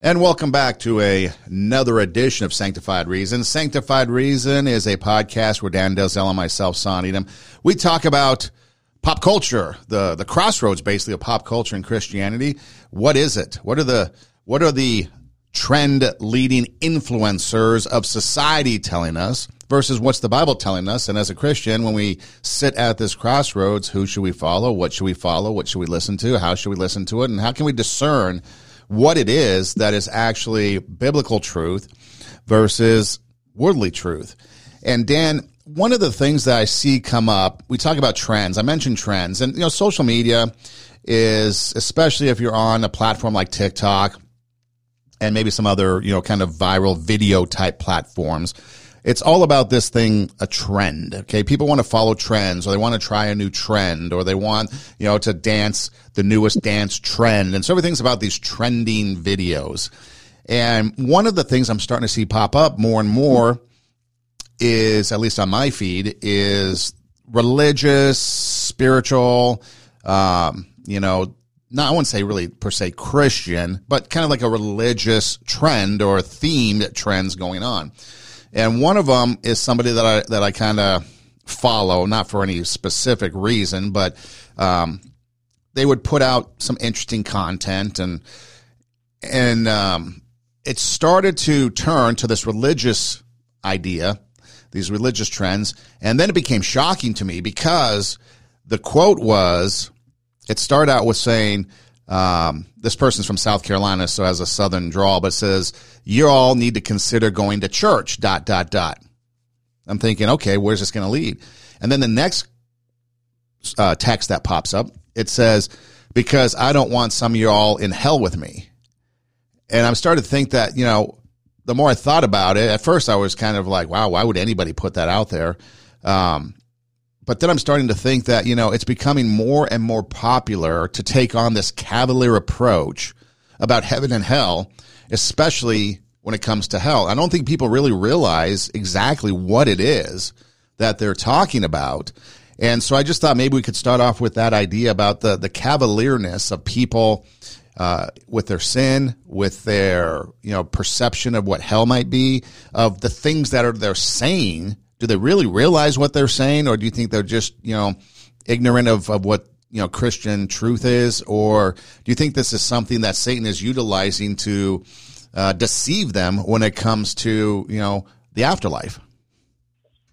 And welcome back to a, another edition of Sanctified Reason. Sanctified Reason is a podcast where Dan Delzell and myself, Son Edom, we talk about pop culture, the the crossroads basically of pop culture and Christianity. What is it? What are the what are the trend leading influencers of society telling us versus what's the Bible telling us? And as a Christian, when we sit at this crossroads, who should we follow? What should we follow? What should we listen to? How should we listen to it? And how can we discern what it is that is actually biblical truth versus worldly truth. And Dan, one of the things that I see come up, we talk about trends. I mentioned trends and, you know, social media is, especially if you're on a platform like TikTok and maybe some other, you know, kind of viral video type platforms, it's all about this thing, a trend. Okay. People want to follow trends or they want to try a new trend or they want, you know, to dance the newest dance trend. And so everything's about these trending videos. And one of the things I'm starting to see pop up more and more is, at least on my feed, is religious, spiritual, um, you know, not I wouldn't say really per se Christian, but kind of like a religious trend or themed trends going on. And one of them is somebody that I that I kind of follow, not for any specific reason, but um, they would put out some interesting content and and um, it started to turn to this religious idea, these religious trends, and then it became shocking to me because the quote was, it started out with saying um, this person's from South Carolina, so has a southern drawl, but says, you all need to consider going to church, dot, dot, dot. I'm thinking, okay, where's this going to lead? And then the next uh, text that pops up, it says, because I don't want some of you all in hell with me. And I'm starting to think that, you know, the more I thought about it, at first I was kind of like, wow, why would anybody put that out there? Um, but then I'm starting to think that, you know, it's becoming more and more popular to take on this cavalier approach about heaven and hell, especially when it comes to hell. I don't think people really realize exactly what it is that they're talking about. And so I just thought maybe we could start off with that idea about the, the cavalierness of people uh, with their sin, with their you know perception of what hell might be, of the things that are they're saying do they really realize what they're saying, or do you think they're just you know ignorant of, of what you know Christian truth is, or do you think this is something that Satan is utilizing to uh, deceive them when it comes to you know the afterlife?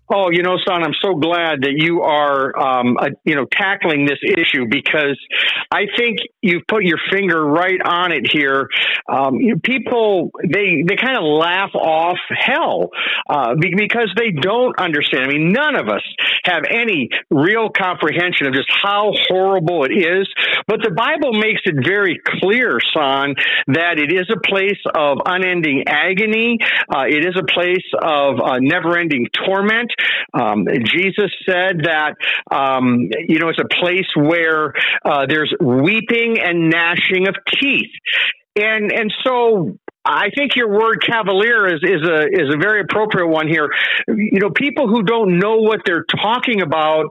Oh, you know, son, I'm so glad that you are, um, uh, you know, tackling this issue because I think you've put your finger right on it here. Um, you know, people, they, they kind of laugh off hell, uh, because they don't understand. I mean, none of us have any real comprehension of just how horrible it is. But the Bible makes it very clear, son, that it is a place of unending agony. Uh, it is a place of uh, never ending torment. Um, Jesus said that, um, you know, it's a place where uh, there's weeping and gnashing of teeth. And, and so I think your word cavalier is, is a is a very appropriate one here. You know, people who don't know what they're talking about,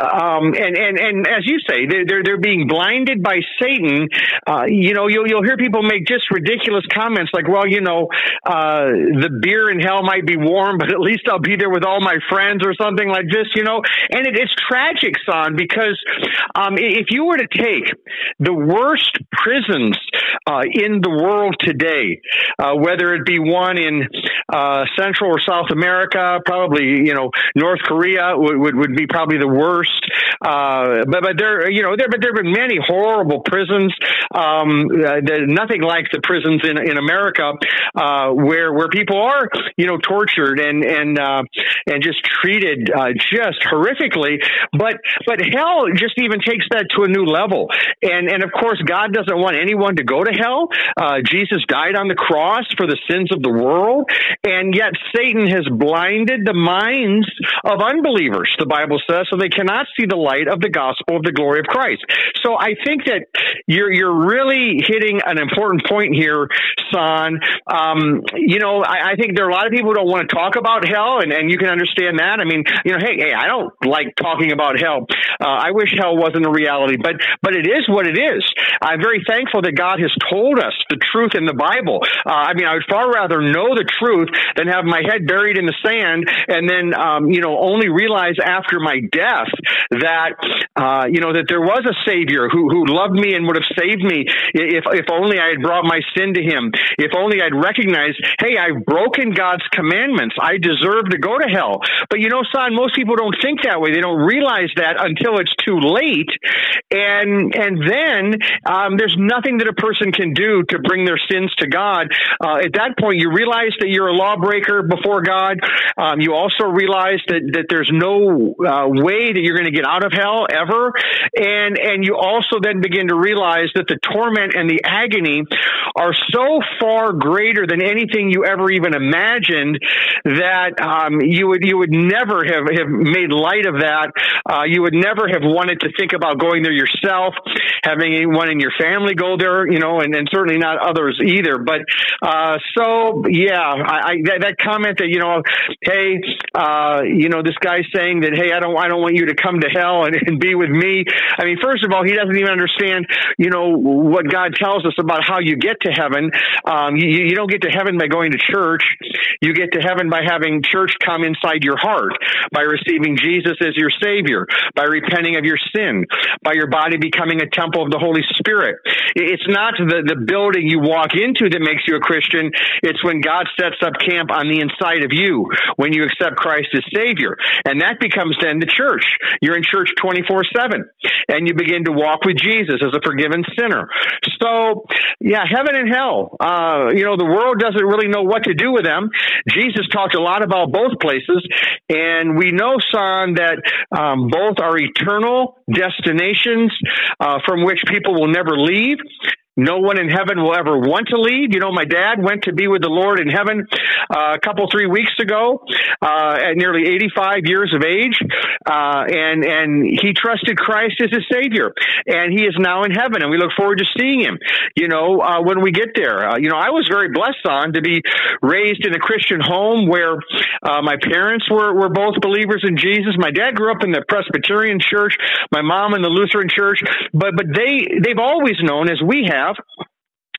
um, and and and as you say, they're they're being blinded by Satan. Uh, you know, you'll you'll hear people make just ridiculous comments like, "Well, you know, uh, the beer in hell might be warm, but at least I'll be there with all my friends," or something like this. You know, and it, it's tragic, son, because um, if you were to take the worst prisons uh, in the world today uh, whether it be one in uh, Central or South America, probably you know North Korea would would, would be probably the worst. Uh, but but there you know there but there have been many horrible prisons. Um, uh, nothing like the prisons in in America uh, where where people are you know tortured and and and just treated just horrifically. But but hell just even takes that to a new level. And and of course God doesn't want anyone to go to hell. Jesus died on the cross for the sins of the world, and yet Satan has blinded the minds of unbelievers, the Bible says, so they cannot see the light of the gospel of the glory of Christ. So I think that you're, you're really hitting an important point here, son. Um, you know, I, I, think there are a lot of people who don't want to talk about hell, and, and you can understand that. I mean, you know, hey, hey, I don't like talking about hell. Uh, I wish hell wasn't a reality, but but it is what it is. I'm very thankful that God has told us the truth in the Bible Uh, I mean, I would far rather know the truth than have my head buried in the sand and then, um, you know, only realize after my death that, uh, you know, that there was a Savior who, who loved me and would have saved me if, if only I had brought my sin to Him. If only I'd recognized, hey, I've broken God's commandments. I deserve to go to hell. But you know, son, most people don't think that way. They don't realize that until it's too late. And, and then, um, there's nothing that a person can do to bring their sins to God. Uh, at that point, you realize that you're a lawbreaker before God. Um, you also realize that, that there's no uh, way that you're going to get out of hell ever. And, and you also then begin to realize that the torment and the agony are so far greater than anything you ever even imagined that um, you would you would never have, have made light of that. Uh, you would never have wanted to think about going there yourself, having anyone in your family go there, you know, and, and certainly not others either. But uh, so yeah, I, I that, that, comment that you know, hey, uh, you know, this guy's saying that hey, I don't I don't want you to come to hell and, and be with me. I mean, first of all, he doesn't even understand, you know, what God tells us about how you get to heaven. Um, you, you don't get to heaven by going to church. You get to heaven by having church come inside your heart, by receiving Jesus as your Savior, by repenting of your sin, by your body becoming a temple of the Holy Spirit. It's not the, the building you walk into that makes you a Christian. It's when God sets up camp on the inside of you, when you accept Christ as Savior. And that becomes then the church. You're in church 24 7 and you begin to walk with Jesus as a forgiven sinner. So, yeah, heaven and hell. Uh, you know, the world doesn't really know what to do with them. Jesus talked a lot about both places, and we know, son, that um, both are eternal destinations uh, from which people will never leave. No one in heaven will ever want to leave. You know, my dad went to be with the Lord in heaven uh, a couple, three weeks ago uh, at nearly 85 years of age. Uh, and, and he trusted Christ as his Savior. And he is now in heaven, and we look forward to seeing him, you know, uh, when we get there. Uh, you know, I was very blessed on to be raised in a Christian home where uh, my parents were, were both believers in Jesus. My dad grew up in the Presbyterian church, my mom in the Lutheran church, but, but they, they've always known, as we have,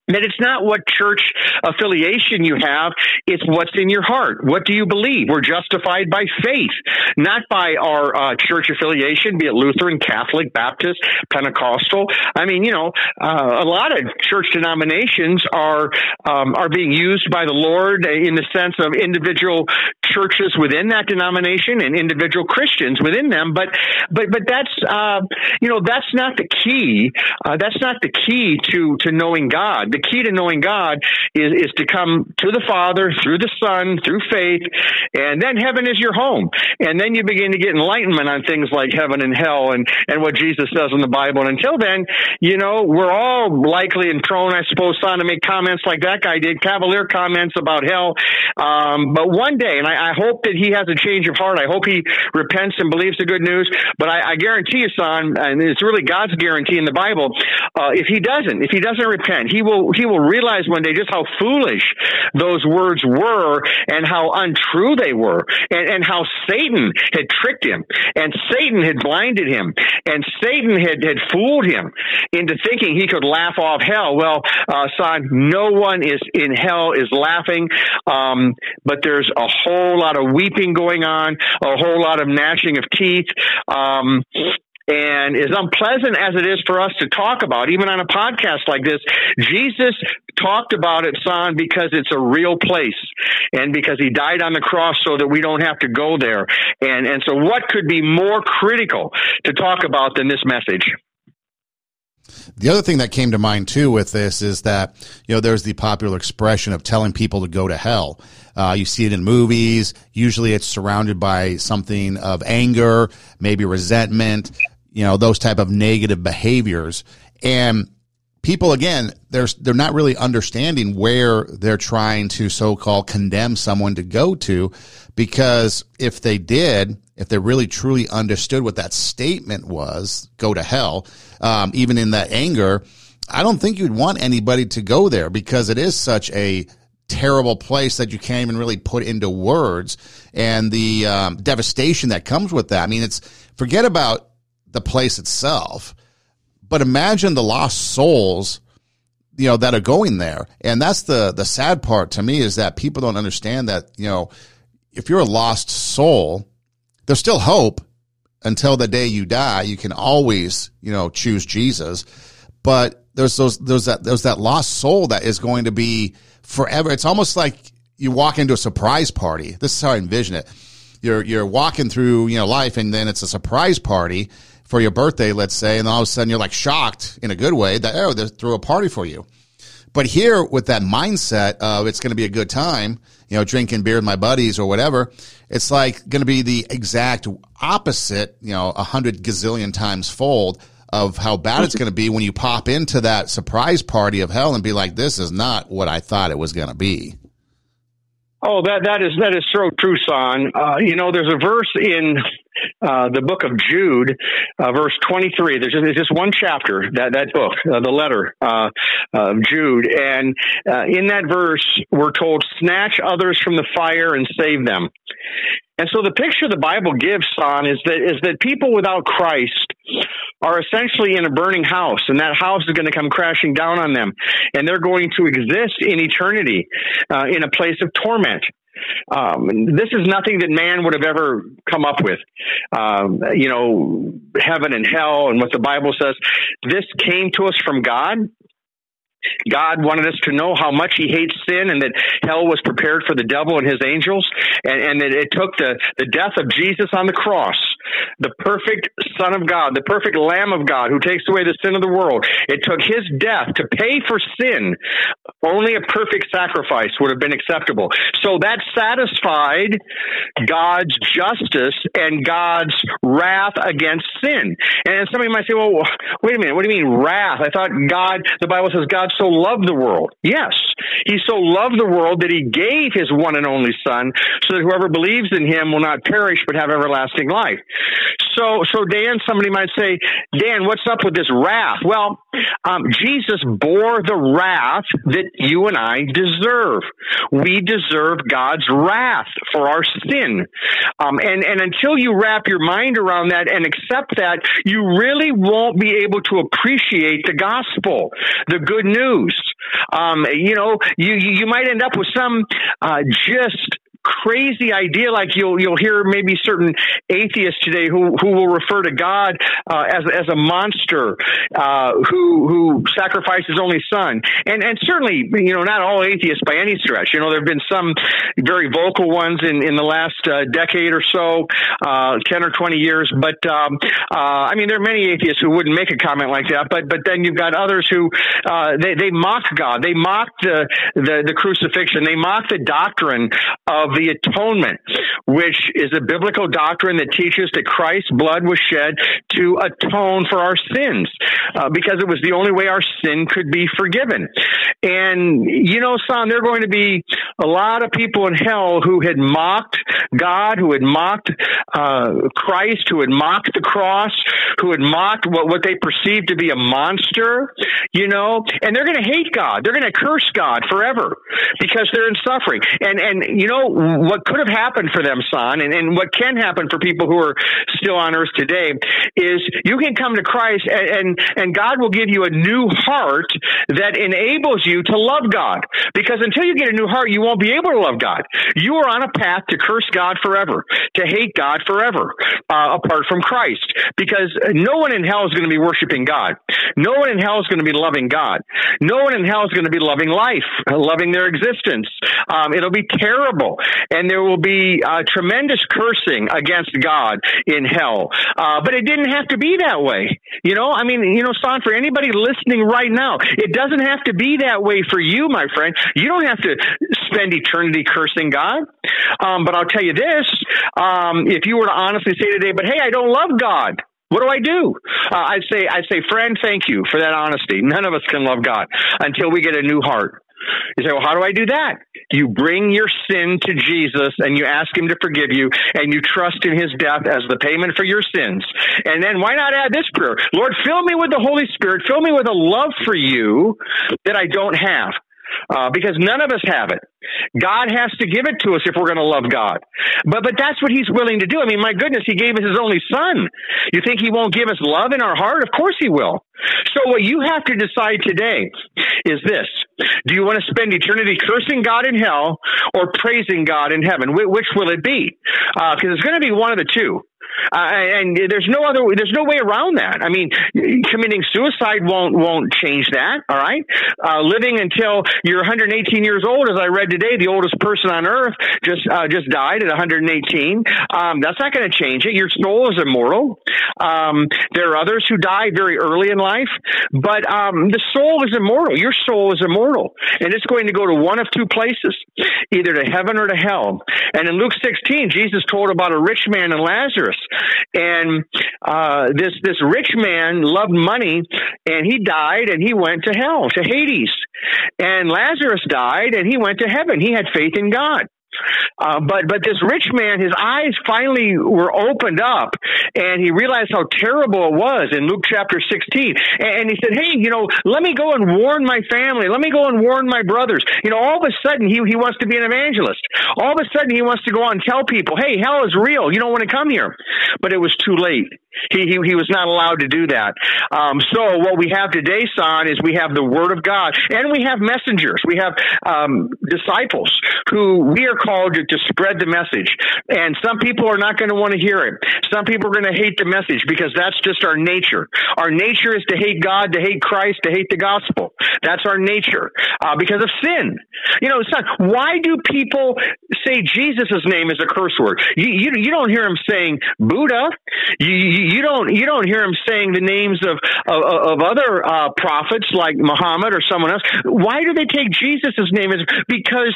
that it's not what church affiliation you have, it's what's in your heart. What do you believe? We're justified by faith, not by our uh, church affiliation, be it Lutheran, Catholic, Baptist, Pentecostal. I mean, you know, uh, a lot of church denominations are um, are being used by the Lord in the sense of individual churches within that denomination and individual Christians within them. But but but that's uh, you know that's not the key. Uh, that's not the key to to knowing God the key to knowing God is, is to come to the Father through the Son, through faith, and then heaven is your home. And then you begin to get enlightenment on things like heaven and hell and, and what Jesus says in the Bible. And until then, you know, we're all likely and prone, I suppose, son, to make comments like that guy did, cavalier comments about hell. Um, but one day, and I, I, hope that he has a change of heart. I hope he repents and believes the good news. But I, I guarantee you, son, and it's really God's guarantee in the Bible, uh, if he doesn't, if he doesn't repent, he will he will realize one day just how foolish those words were and how untrue they were and, and how Satan had tricked him and Satan had blinded him and Satan had, had fooled him into thinking he could laugh off hell. Well, uh, son, no one is in hell is laughing, um, but there's a whole lot of weeping going on, a whole lot of gnashing of teeth. Um, and as unpleasant as it is for us to talk about, even on a podcast like this, Jesus talked about it, son, because it's a real place and because he died on the cross so that we don't have to go there. And, and so what could be more critical to talk about than this message? The other thing that came to mind too with this is that, you know, there's the popular expression of telling people to go to hell. Uh, you see it in movies. Usually it's surrounded by something of anger, maybe resentment, you know, those type of negative behaviors. And people, again, they're, they're not really understanding where they're trying to so-called condemn someone to go to because if they did, if they really truly understood what that statement was, go to hell, um, even in that anger, I don't think you'd want anybody to go there because it is such a terrible place that you can't even really put into words and the um, devastation that comes with that. I mean, it's forget about the place itself, but imagine the lost souls you know, that are going there. And that's the, the sad part to me is that people don't understand that, you know, if you're a lost soul, there's still hope until the day you die. You can always, you know, choose Jesus, but there's those, there's that, there's that lost soul that is going to be forever. It's almost like you walk into a surprise party. This is how I envision it. You're, you're walking through, you know, life and then it's a surprise party for your birthday, let's say, and all of a sudden you're like shocked in a good way that, oh, they threw a party for you. But here with that mindset of it's going to be a good time, you know, drinking beer with my buddies or whatever, it's like going to be the exact opposite, you know, a hundred gazillion times fold of how bad it's going to be when you pop into that surprise party of hell and be like, this is not what I thought it was going to be. Oh, that that is that is so true, son. Uh, you know, there's a verse in uh, the book of Jude, uh, verse 23. There's just, there's just one chapter that that book, uh, the letter uh, of Jude, and uh, in that verse, we're told, "Snatch others from the fire and save them." And so, the picture the Bible gives, son, is that is that people without Christ are essentially in a burning house, and that house is going to come crashing down on them, and they're going to exist in eternity uh, in a place of torment. Um, this is nothing that man would have ever come up with. Um, you know, heaven and hell, and what the Bible says. This came to us from God. God wanted us to know how much He hates sin and that hell was prepared for the devil and his angels, and, and that it took the, the death of Jesus on the cross, the perfect Son of God, the perfect Lamb of God who takes away the sin of the world. It took His death to pay for sin. Only a perfect sacrifice would have been acceptable. So that satisfied God's justice and God's wrath against sin. And somebody might say, well, wait a minute, what do you mean wrath? I thought God, the Bible says God so loved the world. Yes, he so loved the world that he gave his one and only son so that whoever believes in him will not perish but have everlasting life. So, so Dan, somebody might say, Dan, what's up with this wrath? Well, um, Jesus bore the wrath that you and I deserve. We deserve God's wrath for our sin. Um, and, and until you wrap your mind around that and accept that, you really won't be able to appreciate the gospel, the good news. Um, you know, you, you might end up with some uh, just crazy idea like you'll you'll hear maybe certain atheists today who who will refer to God uh, as as a monster uh, who who sacrificed his only son. And and certainly you know not all atheists by any stretch. You know there have been some very vocal ones in in the last uh, decade or so uh, 10 or 20 years. But um, uh, I mean there are many atheists who wouldn't make a comment like that. But but then you've got others who uh, they they mock God. They mock the the, the crucifixion. They mock the doctrine of the atonement, which is a biblical doctrine that teaches that Christ's blood was shed to atone for our sins, uh, because it was the only way our sin could be forgiven. And, you know, son, there are going to be a lot of people in hell who had mocked God, who had mocked uh, Christ, who had mocked the cross, who had mocked what, what they perceived to be a monster, you know, and they're going to hate God. They're going to curse God forever because they're in suffering. And, and, you know, what could have happened for them, son, and, and what can happen for people who are still on earth today is you can come to Christ and, and, and God will give you a new heart that enables you to love God. Because until you get a new heart, you won't be able to love God. You are on a path to curse God forever, to hate God forever, uh, apart from Christ. Because no one in hell is going to be worshiping God. No one in hell is going to be loving God. No one in hell is going to be loving life, loving their existence. Um, it'll be terrible. And there will be uh, tremendous cursing against God in hell. Uh, but it didn't have to be that way. You know, I mean, you know, Son, for anybody listening right now, it doesn't have to be that way for you, my friend. You don't have to spend eternity cursing God. Um, but I'll tell you this, um, if you were to honestly say today, but hey, I don't love God. What do I do? Uh, I'd say, I'd say, friend, thank you for that honesty. None of us can love God until we get a new heart. You say, well, how do I do that? You bring your sin to Jesus and you ask him to forgive you and you trust in his death as the payment for your sins. And then why not add this prayer? Lord, fill me with the Holy Spirit. Fill me with a love for you that I don't have. Uh, because none of us have it. God has to give it to us if we're going to love God. But but that's what He's willing to do. I mean, my goodness, He gave us His only Son. You think He won't give us love in our heart? Of course He will. So what you have to decide today is this. Do you want to spend eternity cursing God in hell or praising God in heaven? Which will it be? Because uh, it's going to be one of the two. And there's no other, there's no way around that. I mean, committing suicide won't won't change that. All right, uh, living until you're 118 years old, as I read today, the oldest person on earth just uh, just died at 118. Um, that's not going to change it. Your soul is immortal. Um, there are others who die very early in life, but um, the soul is immortal. Your soul is immortal, and it's going to go to one of two places, either to heaven or to hell. And in Luke 16, Jesus told about a rich man and Lazarus. And uh, this this rich man loved money, and he died, and he went to hell, to Hades. And Lazarus died, and he went to heaven. He had faith in God. Uh, but but this rich man, his eyes finally were opened up, and he realized how terrible it was in Luke chapter sixteen. And he said, "Hey, you know, let me go and warn my family. Let me go and warn my brothers." You know, all of a sudden he he wants to be an evangelist. All of a sudden he wants to go out and tell people, "Hey, hell is real. You don't want to come here." But it was too late. He, he, he was not allowed to do that. Um, so what we have today, son, is we have the Word of God, and we have messengers. We have um, disciples who we are called to, to spread the message. And some people are not going to want to hear it. Some people are going to hate the message because that's just our nature. Our nature is to hate God, to hate Christ, to hate the gospel. That's our nature uh, because of sin. You know, son, why do people say Jesus' name is a curse word? You, you, you don't hear them saying Buddha. You, you don't you don't hear him saying the names of of, of other uh, prophets like Muhammad or someone else. Why do they take Jesus' name? Is because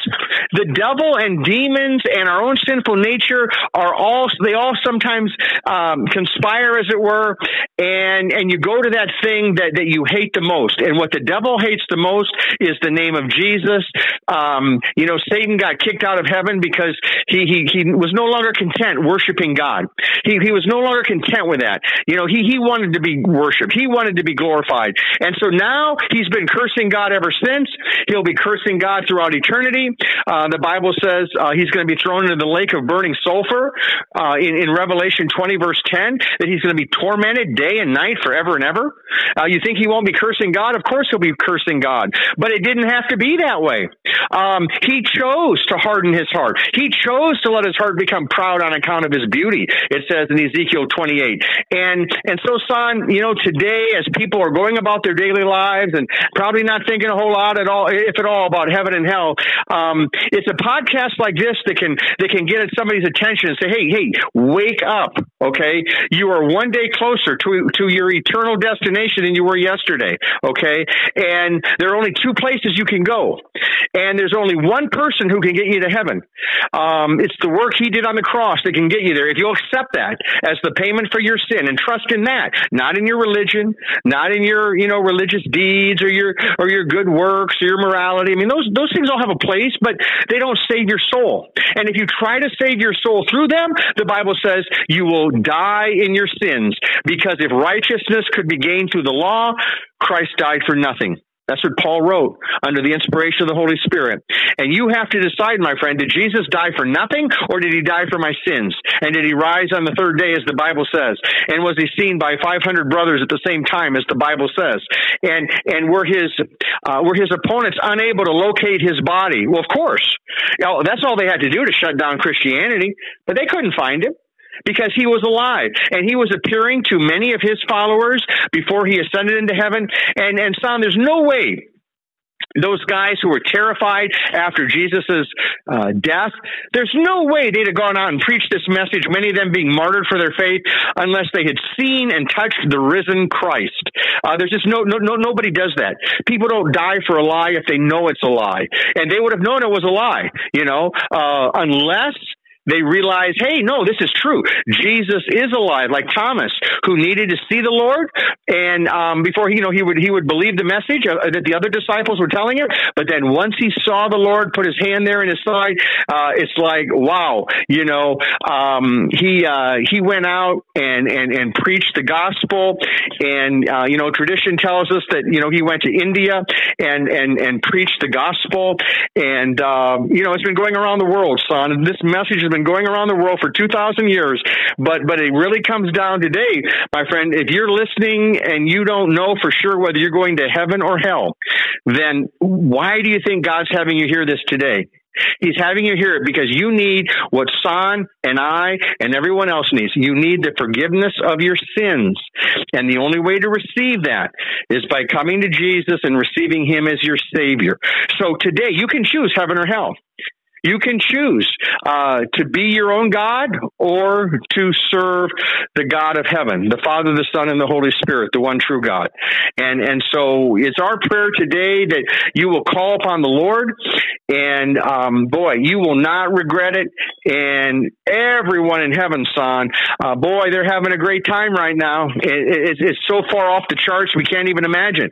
the devil and demons and our own sinful nature are all they all sometimes um, conspire, as it were, and and you go to that thing that that you hate the most. And what the devil hates the most is the name of Jesus. Um, you know, Satan got kicked out of heaven because he he he was no longer content worshiping God. He he was no longer content with that. You know, he, he wanted to be worshiped. He wanted to be glorified. And so now he's been cursing God ever since. He'll be cursing God throughout eternity. Uh, the Bible says uh, he's going to be thrown into the lake of burning sulfur uh, in, in Revelation 20, verse 10, that he's going to be tormented day and night forever and ever. Uh, you think he won't be cursing God? Of course he'll be cursing God. But it didn't have to be that way. Um, he chose to harden his heart. He chose to let his heart become proud on account of his beauty. It says in Ezekiel 28. And and so, son, you know, today as people are going about their daily lives and probably not thinking a whole lot at all, if at all, about heaven and hell, um, it's a podcast like this that can that can get at somebody's attention and say, hey, hey, wake up, okay? You are one day closer to to your eternal destination than you were yesterday, okay? And there are only two places you can go, and there's only one person who can get you to heaven. Um, it's the work he did on the cross that can get you there. If you'll accept that as the payment for your sin and trust in that, not in your religion, not in your, you know, religious deeds or your, or your good works or your morality. I mean, those, those things all have a place, but they don't save your soul. And if you try to save your soul through them, the Bible says you will die in your sins because if righteousness could be gained through the law, Christ died for nothing. That's what Paul wrote under the inspiration of the Holy Spirit. And you have to decide, my friend, did Jesus die for nothing or did he die for my sins? And did he rise on the third day as the Bible says? And was he seen by 500 brothers at the same time as the Bible says? And, and were his, uh, were his opponents unable to locate his body? Well, of course. You know, that's all they had to do to shut down Christianity, but they couldn't find him because he was alive and he was appearing to many of his followers before he ascended into heaven. And, and son, there's no way those guys who were terrified after Jesus' uh, death, there's no way they'd have gone out and preached this message, many of them being martyred for their faith, unless they had seen and touched the risen Christ. Uh, there's just no, no, no, nobody does that. People don't die for a lie if they know it's a lie. And they would have known it was a lie, you know, uh, unless they realize, hey, no, this is true. Jesus is alive, like Thomas, who needed to see the Lord, and um, before you know he would he would believe the message uh, that the other disciples were telling him. But then once he saw the Lord put his hand there in his side, uh, it's like wow, you know, um, he uh, he went out and and and preached the gospel, and uh, you know, tradition tells us that you know he went to India and and and preached the gospel, and um, you know, it's been going around the world, son. This message has been going around the world for 2,000 years. But, but it really comes down today, my friend, if you're listening and you don't know for sure whether you're going to heaven or hell, then why do you think God's having you hear this today? He's having you hear it because you need what Son and I and everyone else needs. You need the forgiveness of your sins. And the only way to receive that is by coming to Jesus and receiving Him as your Savior. So today you can choose heaven or hell. You can choose uh, to be your own God or to serve the God of heaven, the Father, the Son, and the Holy Spirit, the one true God. And and so it's our prayer today that you will call upon the Lord, and um, boy, you will not regret it. And everyone in heaven, son, uh, boy, they're having a great time right now. It, it, it's so far off the charts we can't even imagine.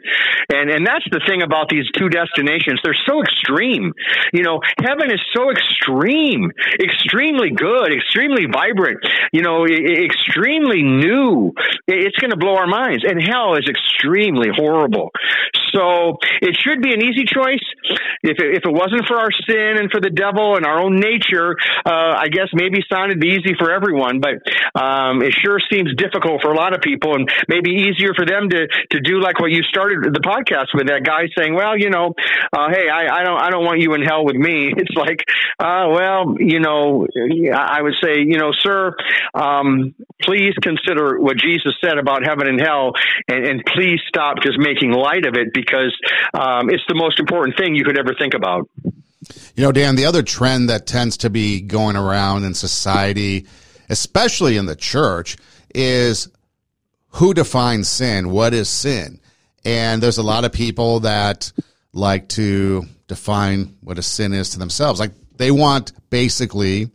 And and that's the thing about these two destinations; they're so extreme. You know, heaven is so extreme, extremely good, extremely vibrant, you know, extremely new. It's going to blow our minds. And hell is extremely horrible. So it should be an easy choice. If it, if it wasn't for our sin and for the devil and our own nature, uh, I guess maybe sounded be easy for everyone, but um, it sure seems difficult for a lot of people and maybe easier for them to, to do like what you started the podcast with that guy saying, well, you know, uh, hey, I, I don't, I don't want you in hell with me. It's like, uh, well, you know, I would say, you know, sir, um, please consider what Jesus said about heaven and hell, and, and please stop just making light of it because um, it's the most important thing you could ever think about. You know, Dan, the other trend that tends to be going around in society, especially in the church, is who defines sin? What is sin? And there's a lot of people that like to define what a sin is to themselves. Like they want basically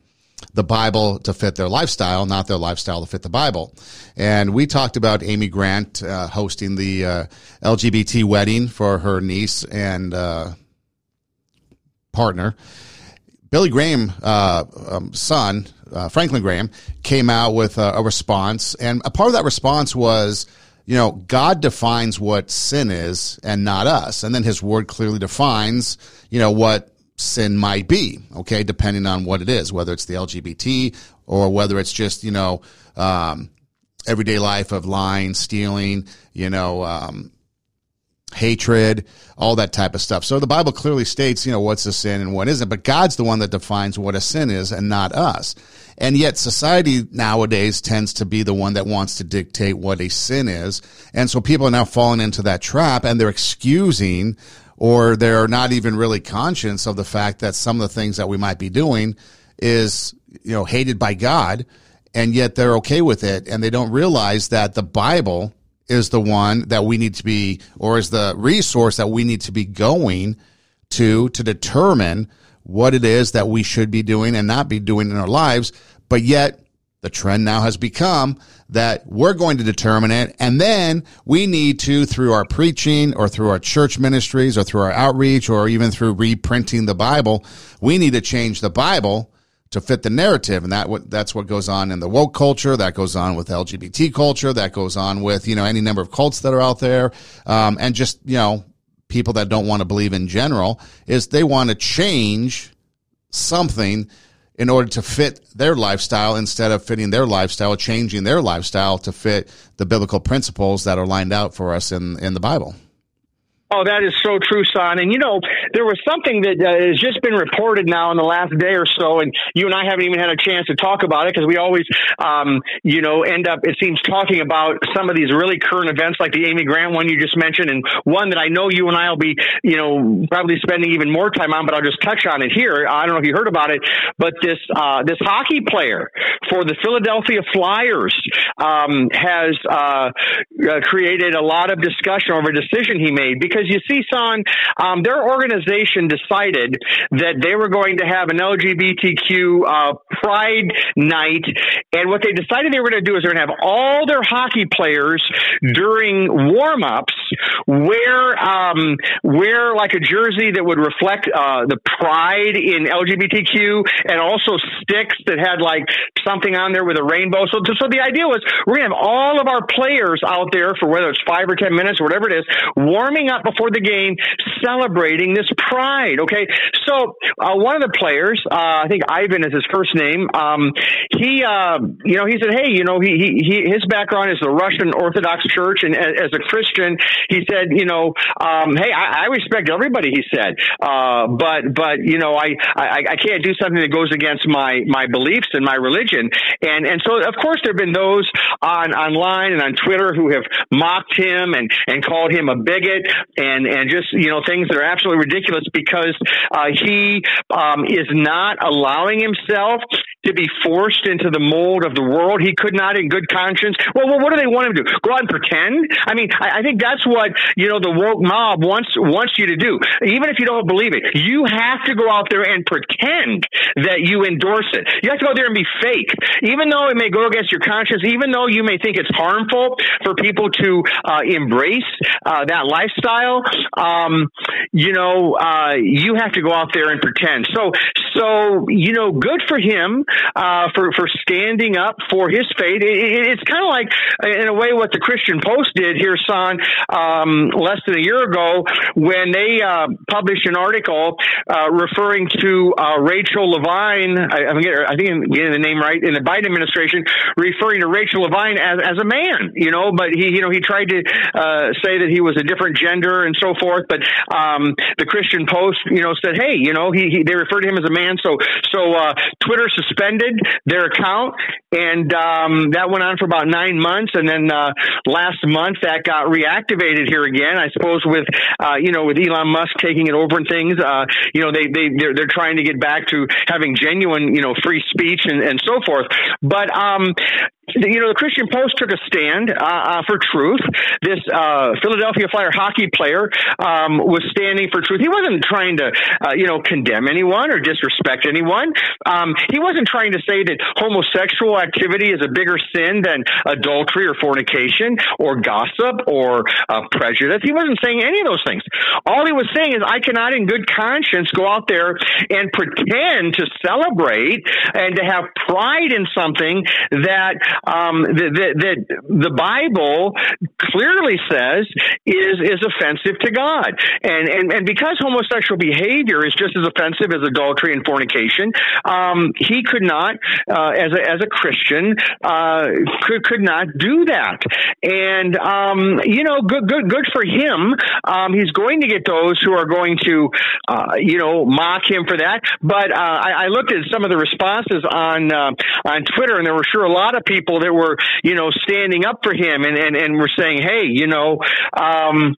the Bible to fit their lifestyle, not their lifestyle to fit the Bible. And we talked about Amy Grant uh, hosting the uh, LGBT wedding for her niece and uh, partner. Billy Graham, uh, um, son, uh, Franklin Graham, came out with a, a response. And a part of that response was, you know, God defines what sin is and not us. And then his word clearly defines, you know, what sin might be, okay, depending on what it is, whether it's the LGBT or whether it's just, you know, um, everyday life of lying, stealing, you know, um, hatred, all that type of stuff. So the Bible clearly states, you know, what's a sin and what isn't, but God's the one that defines what a sin is and not us. And yet society nowadays tends to be the one that wants to dictate what a sin is. And so people are now falling into that trap and they're excusing or they're not even really conscious of the fact that some of the things that we might be doing is, you know, hated by God and yet they're okay with it and they don't realize that the Bible is the one that we need to be or is the resource that we need to be going to to determine what it is that we should be doing and not be doing in our lives but yet the trend now has become that we're going to determine it. And then we need to, through our preaching or through our church ministries or through our outreach or even through reprinting the Bible, we need to change the Bible to fit the narrative. And that that's what goes on in the woke culture. That goes on with LGBT culture. That goes on with, you know, any number of cults that are out there. Um, and just, you know, people that don't want to believe in general is they want to change something in order to fit their lifestyle instead of fitting their lifestyle, changing their lifestyle to fit the biblical principles that are lined out for us in, in the Bible. Oh, that is so true, son. And you know, there was something that uh, has just been reported now in the last day or so, and you and I haven't even had a chance to talk about it because we always, um, you know, end up, it seems, talking about some of these really current events like the Amy Grant one you just mentioned, and one that I know you and I will be, you know, probably spending even more time on, but I'll just touch on it here. I don't know if you heard about it, but this uh, this hockey player for the Philadelphia Flyers um, has uh, uh created a lot of discussion over a decision he made because because you see, Son, um, their organization decided that they were going to have an LGBTQ uh, Pride night, and what they decided they were going to do is they're going to have all their hockey players during warm ups wear um, wear like a jersey that would reflect uh, the pride in LGBTQ, and also sticks that had like something on there with a rainbow. So, so the idea was we're going to have all of our players out there for whether it's five or ten minutes or whatever it is, warming up before the game, celebrating this pride. Okay, so uh, one of the players, uh, I think Ivan is his first name. Um, he, uh, you know, he said, hey, you know, he, he, he his background is the Russian Orthodox Church, and as, as a Christian, he said, you know, um, hey, I, I respect everybody. He said, uh, but but you know, I, I I can't do something that goes against my my beliefs and my religion, and and so of course there have been those on online and on Twitter who have mocked him and and called him a bigot and and just you know things that are absolutely ridiculous because uh, he um, is not allowing himself to be forced into the mold of the world. He could not, in good conscience. Well, well what do they want him to do? Go out and pretend? I mean, I, I think that's what you know the woke mob wants wants you to do. Even if you don't believe it, you have to go out there and pretend that you endorse it. You have to go there and be fake, even though it may go against your conscience. Even though you may think it's harmful for people to uh, embrace uh, that lifestyle, um, you know, uh, you have to go out there and pretend. So, so you know, good for him uh, for for standing up for his faith. It, it, it's kind of like, in a way, what the Christian Post did here, son, um, less than a year ago, when they uh, published an article uh, referring to uh, Rachel Levine. I, I think I'm getting the name right in the Biden administration, referring to Rachel Levine as, as a man. You know, but he you know he tried to uh, say that he was a different gender and so forth. But um, the Christian Post, you know, said, hey, you know, he, he they referred to him as a man. So so uh, Twitter suspended their account, and um, that went on for about nine months, and then uh, last month that got reactivated here again. I suppose with uh, you know with Elon Musk taking it over and things, uh, you know they they they're, they're trying to get back to having genuine you know free speech and, and so forth. But um, you know, the Christian Post took a stand uh, uh, for truth. This uh, Philadelphia Flyer hockey player um, was standing for truth. He wasn't trying to, uh, you know, condemn anyone or disrespect anyone. Um, he wasn't trying to say that homosexual activity is a bigger sin than adultery or fornication or gossip or uh, prejudice. He wasn't saying any of those things. All he was saying is, I cannot, in good conscience, go out there and pretend to celebrate and to have pride in something that um, that, the Bible clearly says is is offensive to God, and and and because homosexual behavior is just as offensive as adultery and fornication, um, he could not, uh, as a as a Christian, uh, could could not do that, and um, you know, good good good for him. Um, he's going to get those who are going to, uh, you know, mock him for that. But uh, I, I, looked at some of the responses on uh, on Twitter, and there were sure a lot of people people that were, you know, standing up for him and, and, and were saying, hey, you know, um,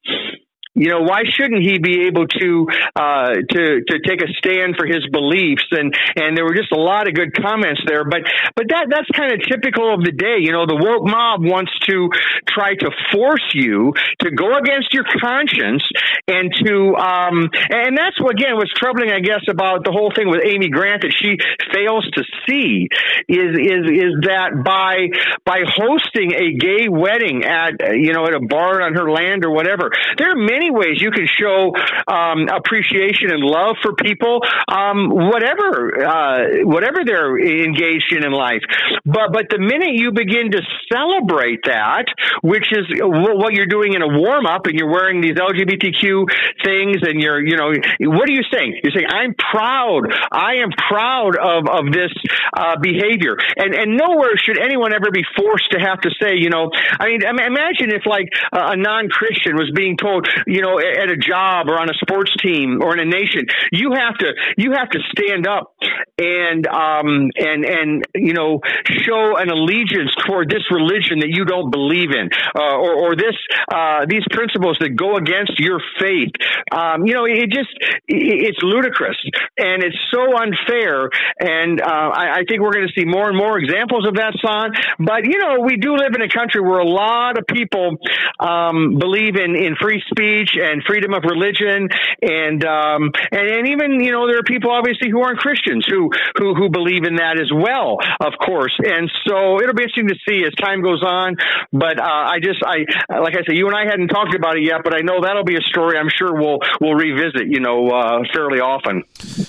you know why shouldn't he be able to uh, to to take a stand for his beliefs? And and there were just a lot of good comments there but but that that's kind of typical of the day. You know the woke mob wants to try to force you to go against your conscience and to um and that's what again was troubling I guess about the whole thing with Amy Grant that she fails to see is is is that by by hosting a gay wedding at you know at a bar on her land or whatever there are many ways you can show um, appreciation and love for people, um, whatever uh, whatever they're engaged in in life. But but the minute you begin to celebrate that, which is what you're doing in a warm up, and you're wearing these LGBTQ things, and you're you know what are you saying? You're saying I'm proud. I am proud of of this uh, behavior, and and nowhere should anyone ever be forced to have to say you know. I mean, imagine if like a non Christian was being told, you know, at a job or on a sports team or in a nation, you have to you have to stand up and um and and you know show an allegiance toward this religion that you don't believe in uh, or or this uh, these principles that go against your faith. Um, you know, it just it's ludicrous and it's so unfair. And uh, I, I think we're going to see more and more examples of that, son. But you know, we do live in a country where a lot of people um, believe in in free speech speech and freedom of religion, and um, and, and even you know there are people obviously who aren't Christians who who who believe in that as well, of course. And so it'll be interesting to see as time goes on. But uh, I just I like I said, you and I hadn't talked about it yet, but I know that'll be a story I'm sure we'll we'll revisit. You know, uh, fairly often.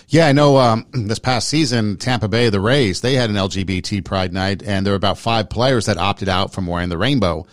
Yeah, I know. Um, this past season, Tampa Bay, the Rays, they had an LGBT Pride night, and there were about five players that opted out from wearing the rainbow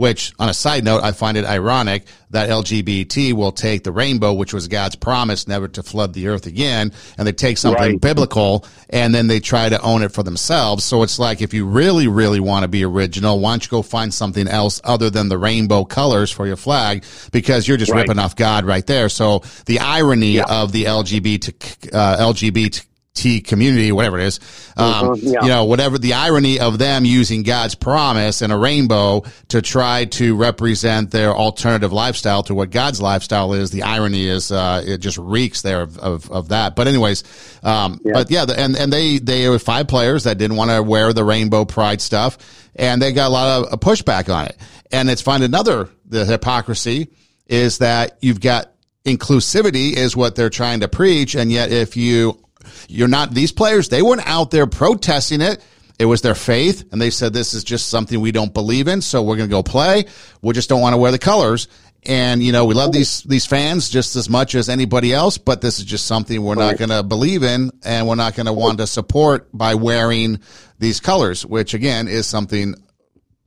which on a side note, I find it ironic that LGBT will take the rainbow, which was God's promise never to flood the earth again, and they take something right. biblical and then they try to own it for themselves. So it's like, if you really, really want to be original, why don't you go find something else other than the rainbow colors for your flag because you're just right. ripping off God right there. So the irony yeah. of the LGBT, uh, LGBT T community, whatever it is, um, mm-hmm, yeah. you know, whatever the irony of them using God's promise and a rainbow to try to represent their alternative lifestyle to what God's lifestyle is. The irony is, uh, it just reeks there of, of, of that. But anyways, um, yeah. but yeah, the, and, and they, they were five players that didn't want to wear the rainbow pride stuff and they got a lot of pushback on it. And it's find another, the hypocrisy is that you've got inclusivity is what they're trying to preach. And yet if you you're not, these players, they weren't out there protesting it. It was their faith, and they said, This is just something we don't believe in, so we're going to go play. We just don't want to wear the colors. And, you know, we love these, these fans just as much as anybody else, but this is just something we're not going to believe in, and we're not going to want to support by wearing these colors, which again is something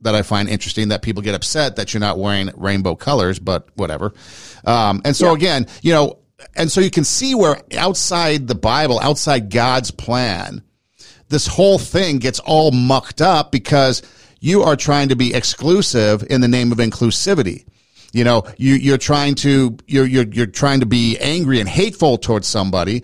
that I find interesting that people get upset that you're not wearing rainbow colors, but whatever. Um, and so yeah. again, you know, and so you can see where outside the Bible, outside God's plan, this whole thing gets all mucked up because you are trying to be exclusive in the name of inclusivity. You know, you, you're trying to you're you're you're trying to be angry and hateful towards somebody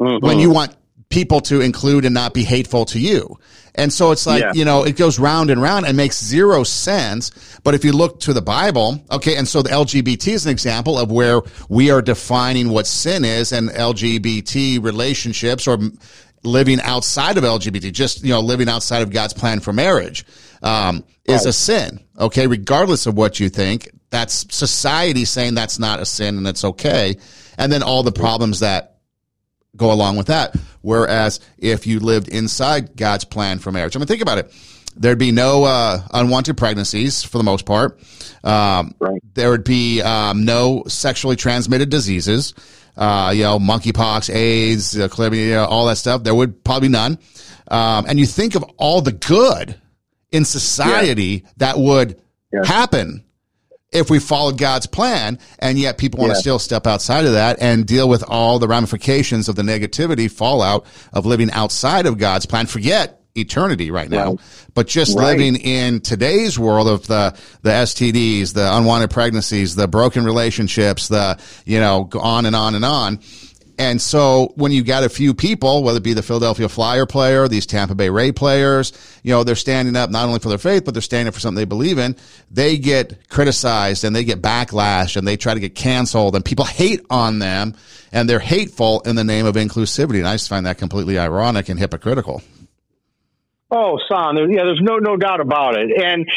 mm-hmm. when you want people to include and not be hateful to you. And so it's like, yeah. you know, it goes round and round and makes zero sense. But if you look to the Bible, okay, and so the LGBT is an example of where we are defining what sin is and LGBT relationships or living outside of LGBT, just, you know, living outside of God's plan for marriage, um, is right. a sin. Okay. Regardless of what you think, that's society saying that's not a sin and it's okay. And then all the problems that go along with that. Whereas if you lived inside God's plan for marriage, I mean, think about it. There'd be no uh, unwanted pregnancies for the most part. Um, right. There would be um, no sexually transmitted diseases. Uh, you know, monkeypox, AIDS, uh, chlamydia, all that stuff. There would probably none. Um, and you think of all the good in society yeah. that would yeah. happen if we followed God's plan, and yet people want to still step outside of that and deal with all the ramifications of the negativity fallout of living outside of God's plan. Forget eternity right now, right. but just right. living in today's world of the, the STDs, the unwanted pregnancies, the broken relationships, the, you know, on and on and on. And so when you got a few people, whether it be the Philadelphia Flyer player, these Tampa Bay Ray players, you know, they're standing up not only for their faith, but they're standing up for something they believe in. They get criticized and they get backlash and they try to get canceled and people hate on them and they're hateful in the name of inclusivity. And I just find that completely ironic and hypocritical. Oh, Son, yeah, there's no no doubt about it. And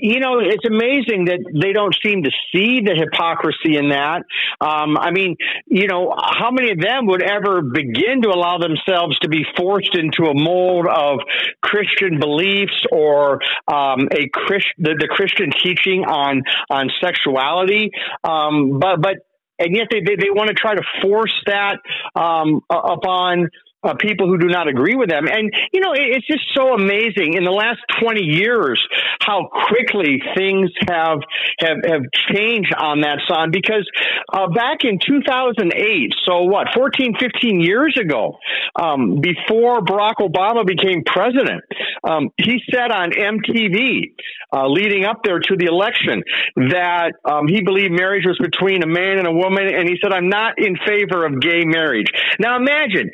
you know, it's amazing that they don't seem to see the hypocrisy in that. Um, I mean, you know, how many of them would ever begin to allow themselves to be forced into a mold of Christian beliefs or um, a Christ, the, the Christian teaching on on sexuality? Um, but but and yet they, they, they want to try to force that um, upon uh, people who do not agree with them. And, you know, it, it's just so amazing in the last 20 years how quickly things have, have, have changed on that son because uh, back in 2008, so what, 14, 15 years ago, um, before Barack Obama became president, um, he said on MTV, uh, leading up there to the election, that um, he believed marriage was between a man and a woman, and he said, "I'm not in favor of gay marriage." Now, imagine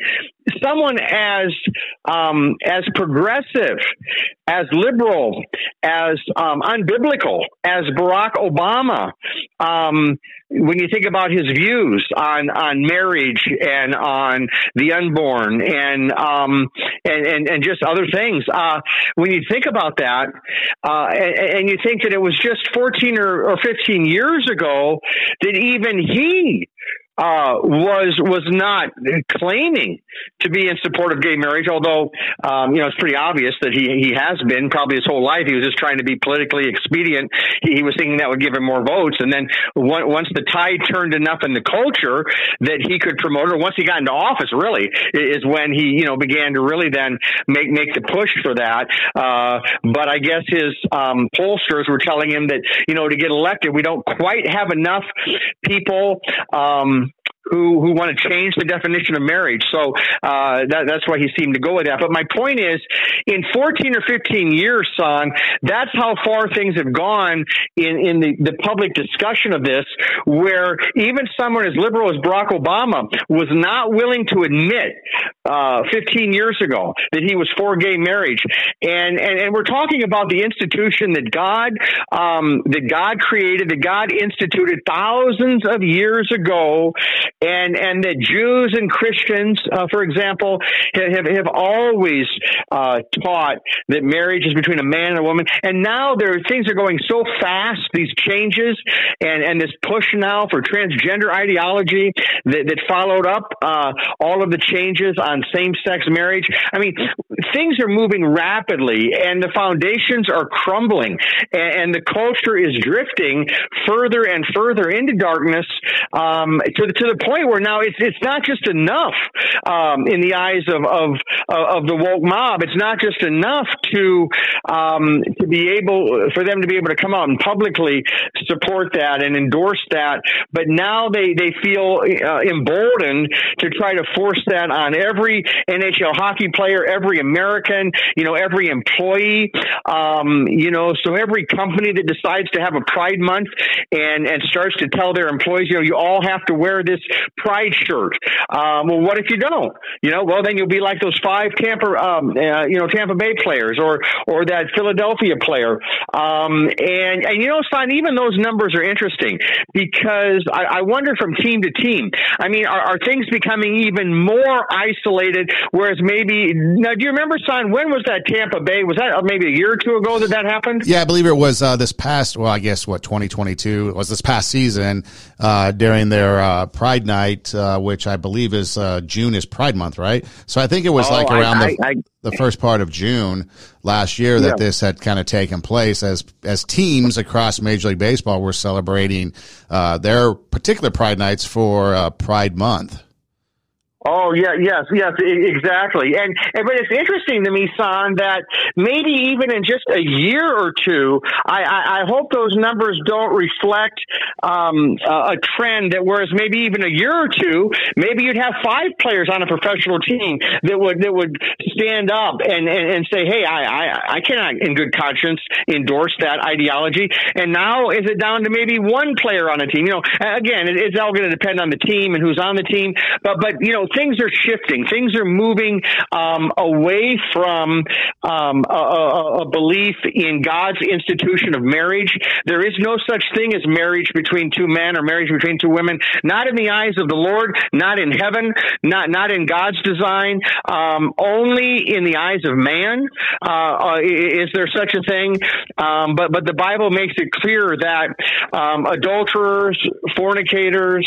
someone as um, as progressive, as liberal, as um, unbiblical as Barack Obama. Um, when you think about his views on on marriage and on the unborn and um, and, and, and just other things, uh, when you think about that, uh, and, and, you think that it was just 14 or, or 15 years ago that even he uh, was was not claiming to be in support of gay marriage, although um, you know it's pretty obvious that he he has been probably his whole life. He was just trying to be politically expedient. He, was thinking that would give him more votes, and then once the tide turned enough in the culture that he could promote, or once he got into office, really is when he you know began to really then make make the push for that. Uh, but I guess his um, pollsters were telling him that you know to get elected, we don't quite have enough people. Um, um, who who want to change the definition of marriage. So uh, that, that's why he seemed to go with that. But my point is, in 14 or 15 years, son, that's how far things have gone in in the, the public discussion of this, where even someone as liberal as Barack Obama was not willing to admit uh, 15 years ago that he was for gay marriage, and and, and we're talking about the institution that God um, that God created, that God instituted thousands of years ago and and that Jews and Christians, uh, for example, have have always uh, taught that marriage is between a man and a woman. And now there things are going so fast, these changes and and this push now for transgender ideology that, that followed up uh, all of the changes on same sex marriage. I mean, things are moving rapidly, and the foundations are crumbling, and, and the culture is drifting further and further into darkness um, to the to the point where now it's it's not just enough um, in the eyes of, of of the woke mob. It's not just enough to um, to be able for them to be able to come out and publicly support that and endorse that. But now they they feel uh, emboldened to try to force that on every NHL hockey player, every American, you know, every employee, um, you know, so every company that decides to have a Pride Month and and starts to tell their employees, you know, you all have to wear this pride shirt. Um, well, what if you don't? You know, well then you'll be like those five Tampa, um, uh, you know, Tampa Bay players or or that Philadelphia player. Um, and and you know, son, even those numbers are interesting because I, I wonder from team to team. I mean, are, are things becoming even more isolated? Whereas maybe now, do you remember, son? When was that Tampa Bay? Was that maybe a year or two ago that that happened? Yeah, I believe it was uh, this past. Well, I guess what 2022 was this past season uh, during their uh, Pride Night, uh, which I believe is uh, June is Pride Month, right? So I think it was oh, like around I, the, I, I, the first part of June last year that yeah. this had kind of taken place as as teams across Major League Baseball were celebrating uh, their particular Pride Nights for Pride Month. Oh yeah, yes, yes, exactly. And, and but it's interesting to me, Son, that maybe even in just a year or two, I, I, I hope those numbers don't reflect um, a trend that whereas maybe even a year or two, maybe you'd have five players on a professional team that would that would stand up and, and, and say, hey, I, I I cannot in good conscience endorse that ideology. And now is it down to maybe one player on a team? You know, again, it's all going to depend on the team and who's on the team. But but you know things are shifting. Things are moving um, away from um, a, a, a, belief in God's institution of marriage. There is no such thing as marriage between two men or marriage between two women. Not in the eyes of the Lord. Not in heaven. Not not in God's design. Um, only in the eyes of man uh, uh, is there such a thing. Um, but but the Bible makes it clear that um, adulterers, fornicators,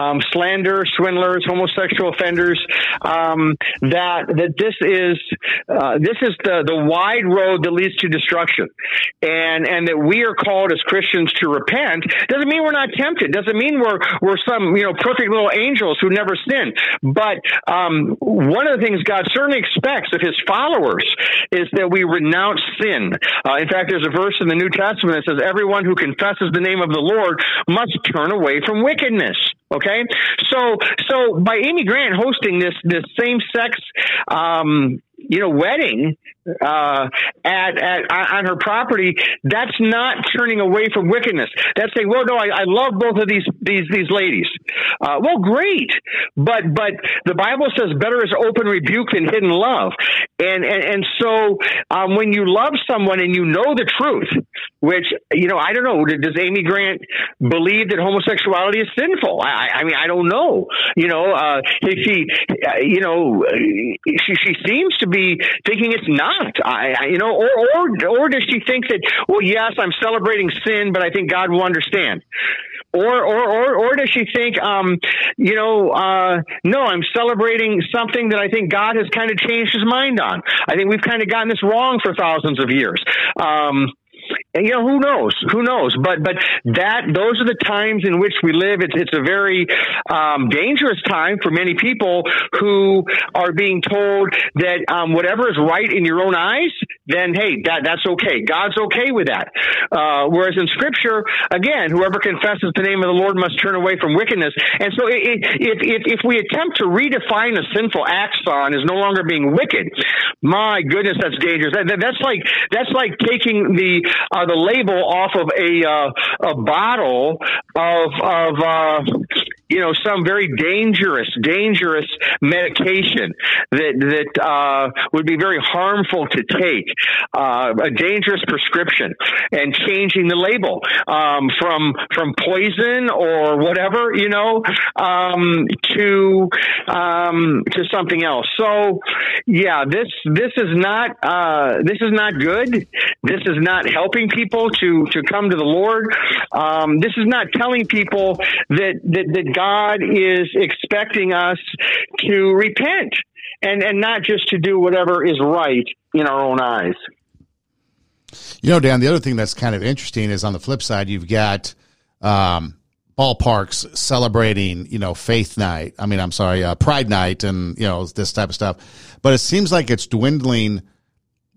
um, slander, swindlers, homosexual offenders um, that that this is uh, this is the the wide road that leads to destruction, and and that we are called as Christians to repent doesn't mean we're not tempted. Doesn't mean we're we're some you know perfect little angels who never sin. But um, one of the things God certainly expects of His followers is that we renounce sin. Uh, in fact, there's a verse in the New Testament that says, "Everyone who confesses the name of the Lord must turn away from wickedness." Okay, so so by Amy Grant hosting this this same sex um, you know wedding uh, at, at on her property, that's not turning away from wickedness. That's saying, well, no, I, I love both of these these these ladies. Uh, well, great, but but the Bible says better is open rebuke than hidden love, and and and so um, when you love someone and you know the truth, which you know, I don't know, does Amy Grant believe that homosexuality is sinful? I, I mean, I don't know. You know, uh, she, uh, you know, she she seems to be thinking it's not? I, I you know, or, or or does she think that? Well, yes, I'm celebrating sin, but I think God will understand. Or, or, or, or does she think, um, you know, uh, no, I'm celebrating something that I think God has kind of changed his mind on. I think we've kind of gotten this wrong for thousands of years. Um, you know who knows? Who knows? But but that those are the times in which we live. It's it's a very um, dangerous time for many people who are being told that um, whatever is right in your own eyes then hey that that's okay. God's okay with that. Uh, whereas in scripture again whoever confesses the name of the lord must turn away from wickedness. And so it, if, if if we attempt to redefine a sinful axon as no longer being wicked my goodness that's dangerous. That, that's like that's like taking the uh, the label off of a uh, a bottle of of uh, you know some very dangerous dangerous medication that that uh, would be very harmful to take uh, a dangerous prescription and changing the label um, from from poison or whatever you know um, to um, to something else. So yeah this this is not uh, this is not good. This is not helping people to to come to the Lord. Um, this is not telling people that that, that God is expecting us to repent and, and not just to do whatever is right in our own eyes. You know, Dan, the other thing that's kind of interesting is on the flip side, you've got um, ballparks celebrating, you know, faith night. I mean, I'm sorry, uh, pride night and, you know, this type of stuff. But it seems like it's dwindling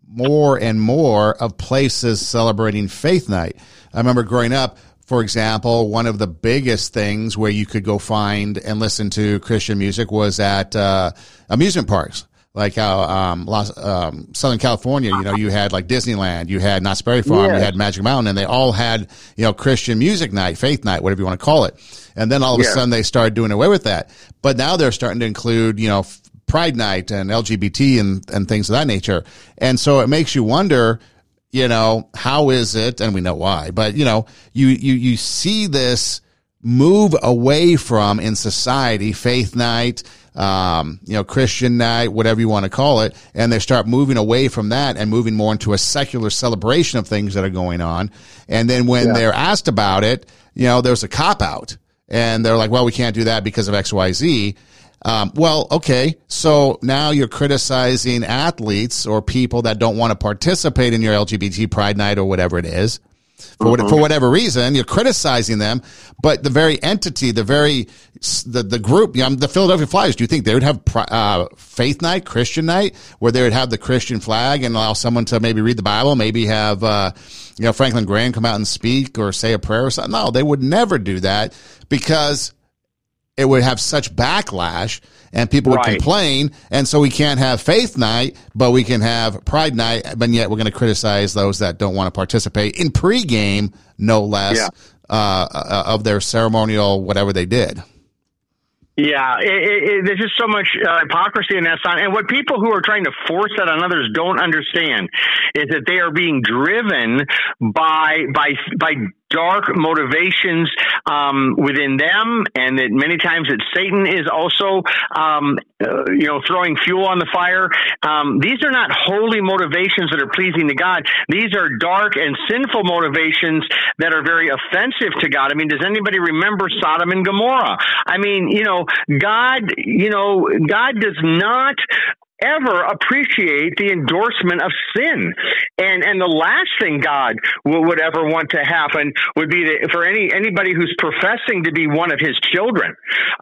more and more of places celebrating faith night. I remember growing up, for example, one of the biggest things where you could go find and listen to Christian music was at uh, amusement parks. Like how um, Los, um, Southern California, you know, you had like Disneyland, you had Knott's Berry Farm, yes. you had Magic Mountain, and they all had, you know, Christian music night, faith night, whatever you want to call it. And then all of a sudden they started doing away with that. But now they're starting to include, you know, Pride Night and LGBT and, and things of that nature. And so it makes you wonder, you know, how is it? And we know why, but you know, you, you, you see this move away from in society, faith night, um, you know, Christian night, whatever you want to call it. And they start moving away from that and moving more into a secular celebration of things that are going on. And then when yeah. they're asked about it, you know, there's a cop out and they're like, well, we can't do that because of X, Y, Z. Um, well, okay. So now you're criticizing athletes or people that don't want to participate in your LGBT Pride Night or whatever it is. For, mm-hmm. for whatever reason, you're criticizing them, but the very entity, the very the the group, you know, the Philadelphia Flyers. Do you think they would have uh, faith night, Christian night, where they would have the Christian flag and allow someone to maybe read the Bible, maybe have uh, you know Franklin Graham come out and speak or say a prayer or something? No, they would never do that because it would have such backlash and people would right. complain. And so we can't have faith night, but we can have pride night. But yet we're going to criticize those that don't want to participate in pregame, no less, yeah. uh, uh, of their ceremonial, whatever they did. Yeah, it, it, there's just so much uh, hypocrisy in that sign. And what people who are trying to force that on others don't understand is that they are being driven by by by dark motivations um, within them, and that many times that Satan is also, um, uh, you know, throwing fuel on the fire. Um, these are not holy motivations that are pleasing to God. These are dark and sinful motivations that are very offensive to God. I mean, does anybody remember Sodom and Gomorrah? I mean, you know, God, you know, God does not ever appreciate the endorsement of sin. And and the last thing God would ever want to happen would be to, for any anybody who's professing to be one of His children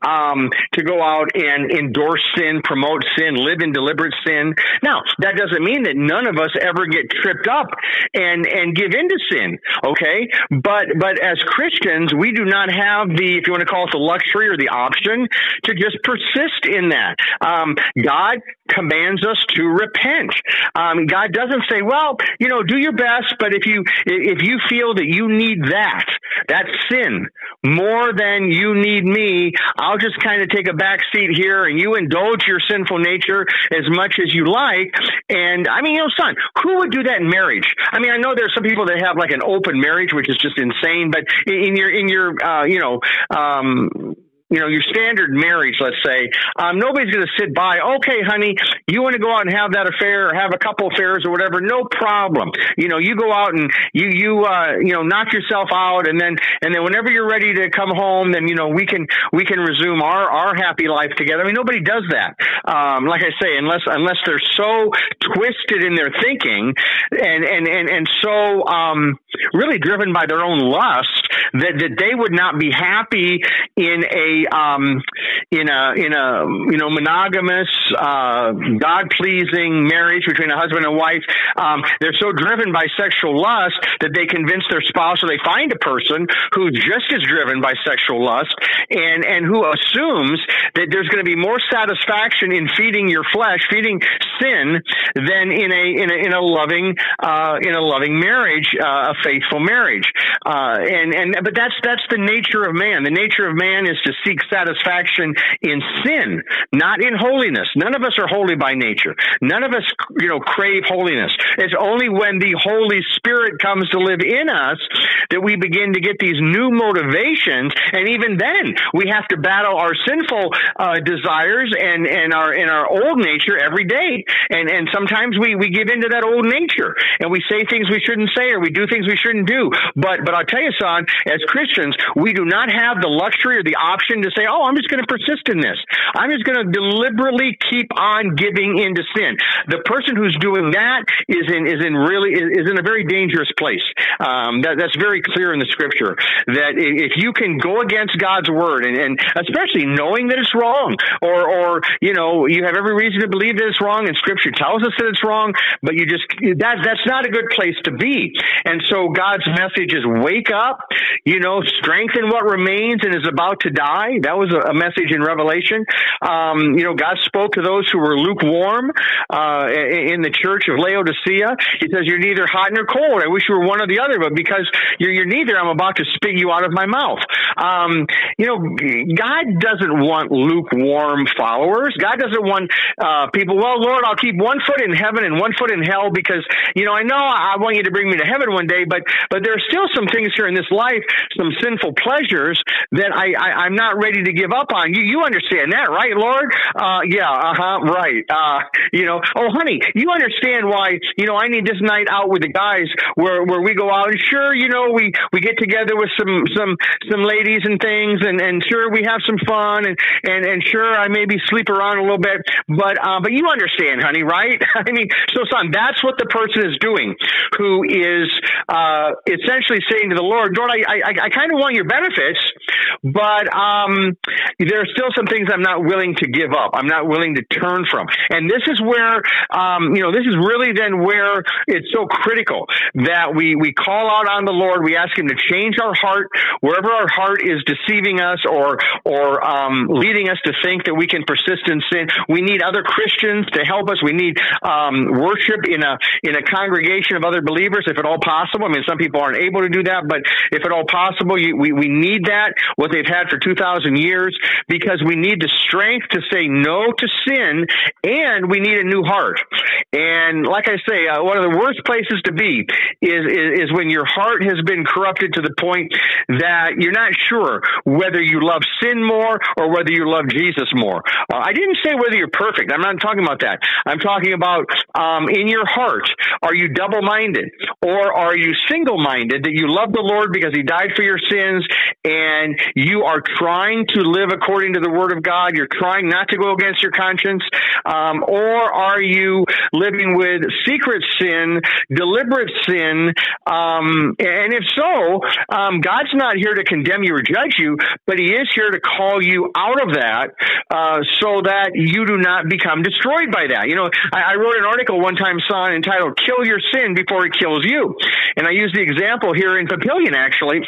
um, to go out and endorse sin, promote sin, live in deliberate sin. Now that doesn't mean that none of us ever get tripped up and and give into sin. Okay, but but as Christians, we do not have the if you want to call it the luxury or the option to just persist in that. Um, God commands us to repent. Um, God doesn't say, well, you know, do your best, but if you if you feel that you need that, that sin more than you need me, I'll just kind of take a back seat here and you indulge your sinful nature as much as you like. And I mean, you know, son, who would do that in marriage? I mean, I know there's some people that have like an open marriage, which is just insane, but in your in your uh, you know um you know, your standard marriage, let's say, um, nobody's going to sit by. Okay, honey, you want to go out and have that affair or have a couple affairs or whatever? No problem. You know, you go out and you you uh, you know knock yourself out, and then and then whenever you're ready to come home, then you know we can we can resume our our happy life together. I mean, nobody does that. Um, like I say, unless unless they're so twisted in their thinking and and and and so um, really driven by their own lust that that they would not be happy in a um, in a in a you know monogamous uh, God pleasing marriage between a husband and wife. Um, they're so driven by sexual lust that they convince their spouse, or they find a person who's just as driven by sexual lust, and and who assumes that there's going to be more satisfaction in feeding your flesh, feeding sin, than in a in a, in a loving uh, in a loving marriage, uh, a faithful marriage. Uh, and and but that's that's the nature of man. The nature of man is to seek satisfaction in sin, not in holiness. None of us are holy by nature. None of us, you know, crave holiness. It's only when the Holy Spirit comes to live in us that we begin to get these new motivations. And even then, we have to battle our sinful uh, desires and and our in our old nature every day. And and sometimes we we give into that old nature and we say things we shouldn't say or we do things we shouldn't do. But but I'll tell you, son, as Christians, we do not have the luxury or the option to say, "Oh, I'm just going to persist in this. I'm just going to deliberately keep on giving into sin." The person who's doing that is in is in really is in a very dangerous place. Um, that, that's very clear in the scripture that if you can go against God's word and, and especially knowing that it's wrong, or or you know you have every reason to believe that it's wrong, and Scripture tells us that it's wrong, but you just that that's not a good place to be. And so God's message is wake up, you know, strengthen what remains and is about to die. That was a, message in Revelation. Um, you know, God spoke to those who were lukewarm uh, in the church of Laodicea. He says, "You're neither hot nor cold. I wish you were one or the other, but because you're, you're neither, I'm about to spit you out of my mouth." Um, you know, God doesn't want lukewarm followers. God doesn't want uh, people. Well, Lord, I'll keep one foot in heaven and one foot in hell because you know I know I want you to bring me to heaven one day, but but there are still some things here in this life, some sinful pleasures that I, I am not ready to give up on. You you understand that, right, Lord? Uh, yeah, uh huh, right. Uh, you know, oh honey, you understand why you know I need this night out with the guys where where we go out and sure you know we we get together with some some some ladies and things and and sure we have some fun and and and sure I maybe sleep around a little bit, but uh, but you understand, honey, right? I mean, so son, that's what the person is doing, who is uh, essentially saying to the Lord, Lord, I I, I kind of want your benefits, but um, there are still some things I'm not willing to give up. I'm not willing to turn from, and this is where um, you know this is really then where it's so critical that we we call out on the Lord. We ask Him to change our heart wherever our heart is deceiving us or or um, leading us to think that we can persist in sin. We need other Christians to help us. We need um, worship in a in a congregation of other believers, if at all possible. I mean, some people aren't able to do that, but if at all possible, you, we we need that. What they've had for two thousand years, because we need the strength to say no to sin, and we need a new heart. And like I say, uh, one of the worst places to be is, is is when your heart has been corrupted to the point that you're not sure whether you love sin more or whether you love Jesus more. Uh, I didn't say whether you're perfect. I'm not talking about that. I'm talking about um, in your heart, are you double minded or are you single minded that you love the Lord because He died for your sins and you are trying to live according to the Word of God? You're trying not to go against your conscience, um, or are you living with secret sin, deliberate sin? Um, and if so, um, God's not here to condemn you or judge you, but He is here to call you out of that uh, so that you do not become destroyed by that. You know, I, I wrote an article one time, son, entitled "Kill Your Sin Before It Kills You," and I used the example here in Papillion actually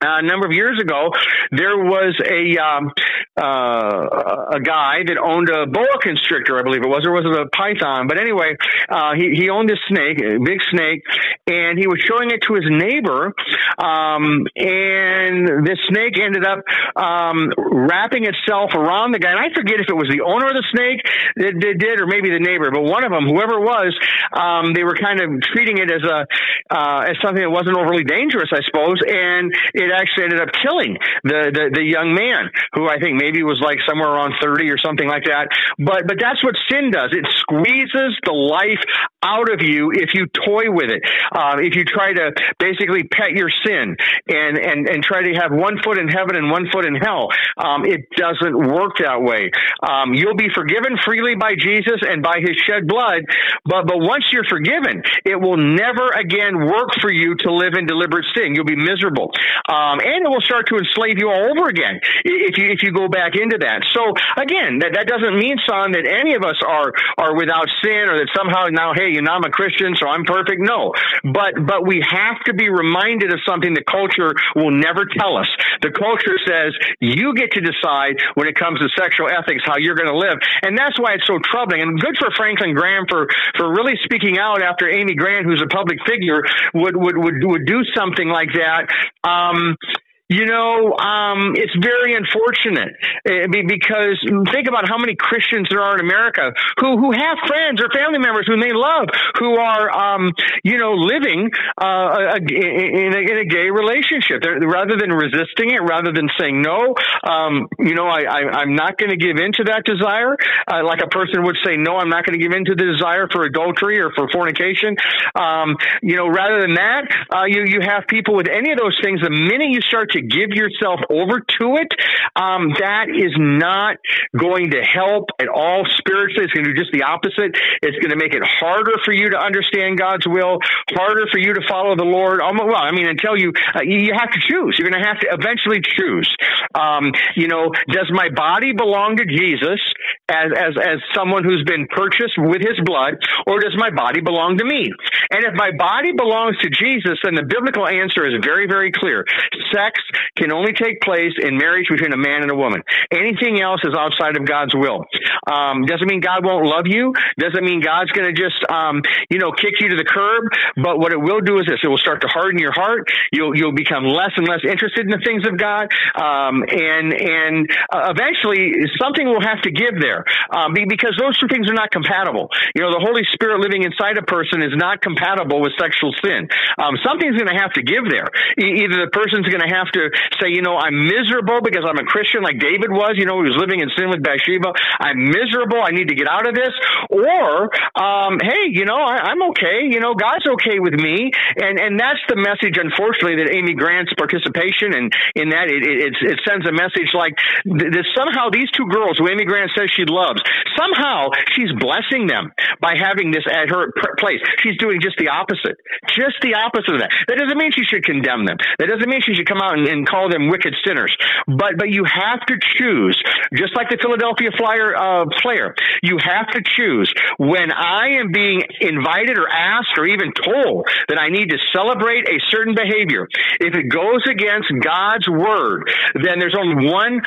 a number of years ago, there was a um, uh, a guy that owned a boa constrictor, I believe it was, or was it a python? But anyway, uh, he he owned this snake, a big snake, and he was showing it to his neighbor, um, and this snake ended up um, wrapping itself around the guy. And I forget if it was the owner of the snake that, that did, or maybe the neighbor, but one of them, whoever it was, um, they were kind of treating it as a uh, as something that wasn't overly dangerous, I suppose, and it it actually ended up killing the, the, the young man who I think maybe was like somewhere around 30 or something like that. But, but that's what sin does. It squeezes the life out of you if you toy with it. Uh, if you try to basically pet your sin and, and, and try to have one foot in heaven and one foot in hell, um, it doesn't work that way. Um, you'll be forgiven freely by Jesus and by his shed blood, but, but once you're forgiven, it will never again work for you to live in deliberate sin. You'll be miserable. Um, and it will start to enslave you all over again if you, if you go back into that. So again, that, that doesn't mean, son, that any of us are, are without sin or that somehow now, hey, you know, I'm a Christian, so I'm perfect. No, but, but we have to be reminded of something the culture will never tell us. The culture says you get to decide when it comes to sexual ethics how you're going to live. And that's why it's so troubling. And good for Franklin Graham for, for really speaking out after Amy Grant, who's a public figure, would, would, would, would do something like that. Um, um, you know, um, it's very unfortunate uh, because think about how many Christians there are in America who who have friends or family members who they love who are, um, you know, living uh, in, a, in a gay relationship. They're, rather than resisting it, rather than saying no, um, you know, I, I, am not going to give in to that desire. Uh, like a person would say, no, I'm not going to give in to the desire for adultery or for fornication. Um, you know, rather than that, uh, you you have people with any of those things. The minute you start to to give yourself over to it, um, that is not going to help at all spiritually. It's going to do just the opposite. It's going to make it harder for you to understand God's will, harder for you to follow the Lord. Well, I mean, until you, uh, you have to choose. You're going to have to eventually choose. Um, you know, does my body belong to Jesus as, as, as someone who's been purchased with his blood, or does my body belong to me? And if my body belongs to Jesus, then the biblical answer is very, very clear. Sex can only take place in marriage between a man and a woman. Anything else is outside of God's will. Um, doesn't mean God won't love you. Doesn't mean God's going to just, um, you know, kick you to the curb. But what it will do is this: it will start to harden your heart. You'll you'll become less and less interested in the things of God, um, and and uh, eventually something will have to give there um, because those two things are not compatible. You know, the Holy Spirit living inside a person is not compatible with sexual sin. Um, something's going to have to give there. E- either the person's going to have to say, you know, I'm miserable because I'm a Christian like David was, you know, he was living in sin with Bathsheba. I'm miserable. I need to get out of this. Or, um, hey, you know, I, am okay. You know, God's okay with me. And, and that's the message, unfortunately, that Amy Grant's participation and in, in that it, it, it sends a message like that somehow these two girls who Amy Grant says she loves, somehow she's blessing them by having this at her place. She's doing just the opposite, just the opposite of that. That doesn't mean she should condemn them. That doesn't mean she should come out and, and call them wicked sinners. But but you have to choose, just like the Philadelphia Flyer uh, player. You have to choose when I am being invited or asked or even told that I need to celebrate a certain behavior. If it goes against God's word, then there's only one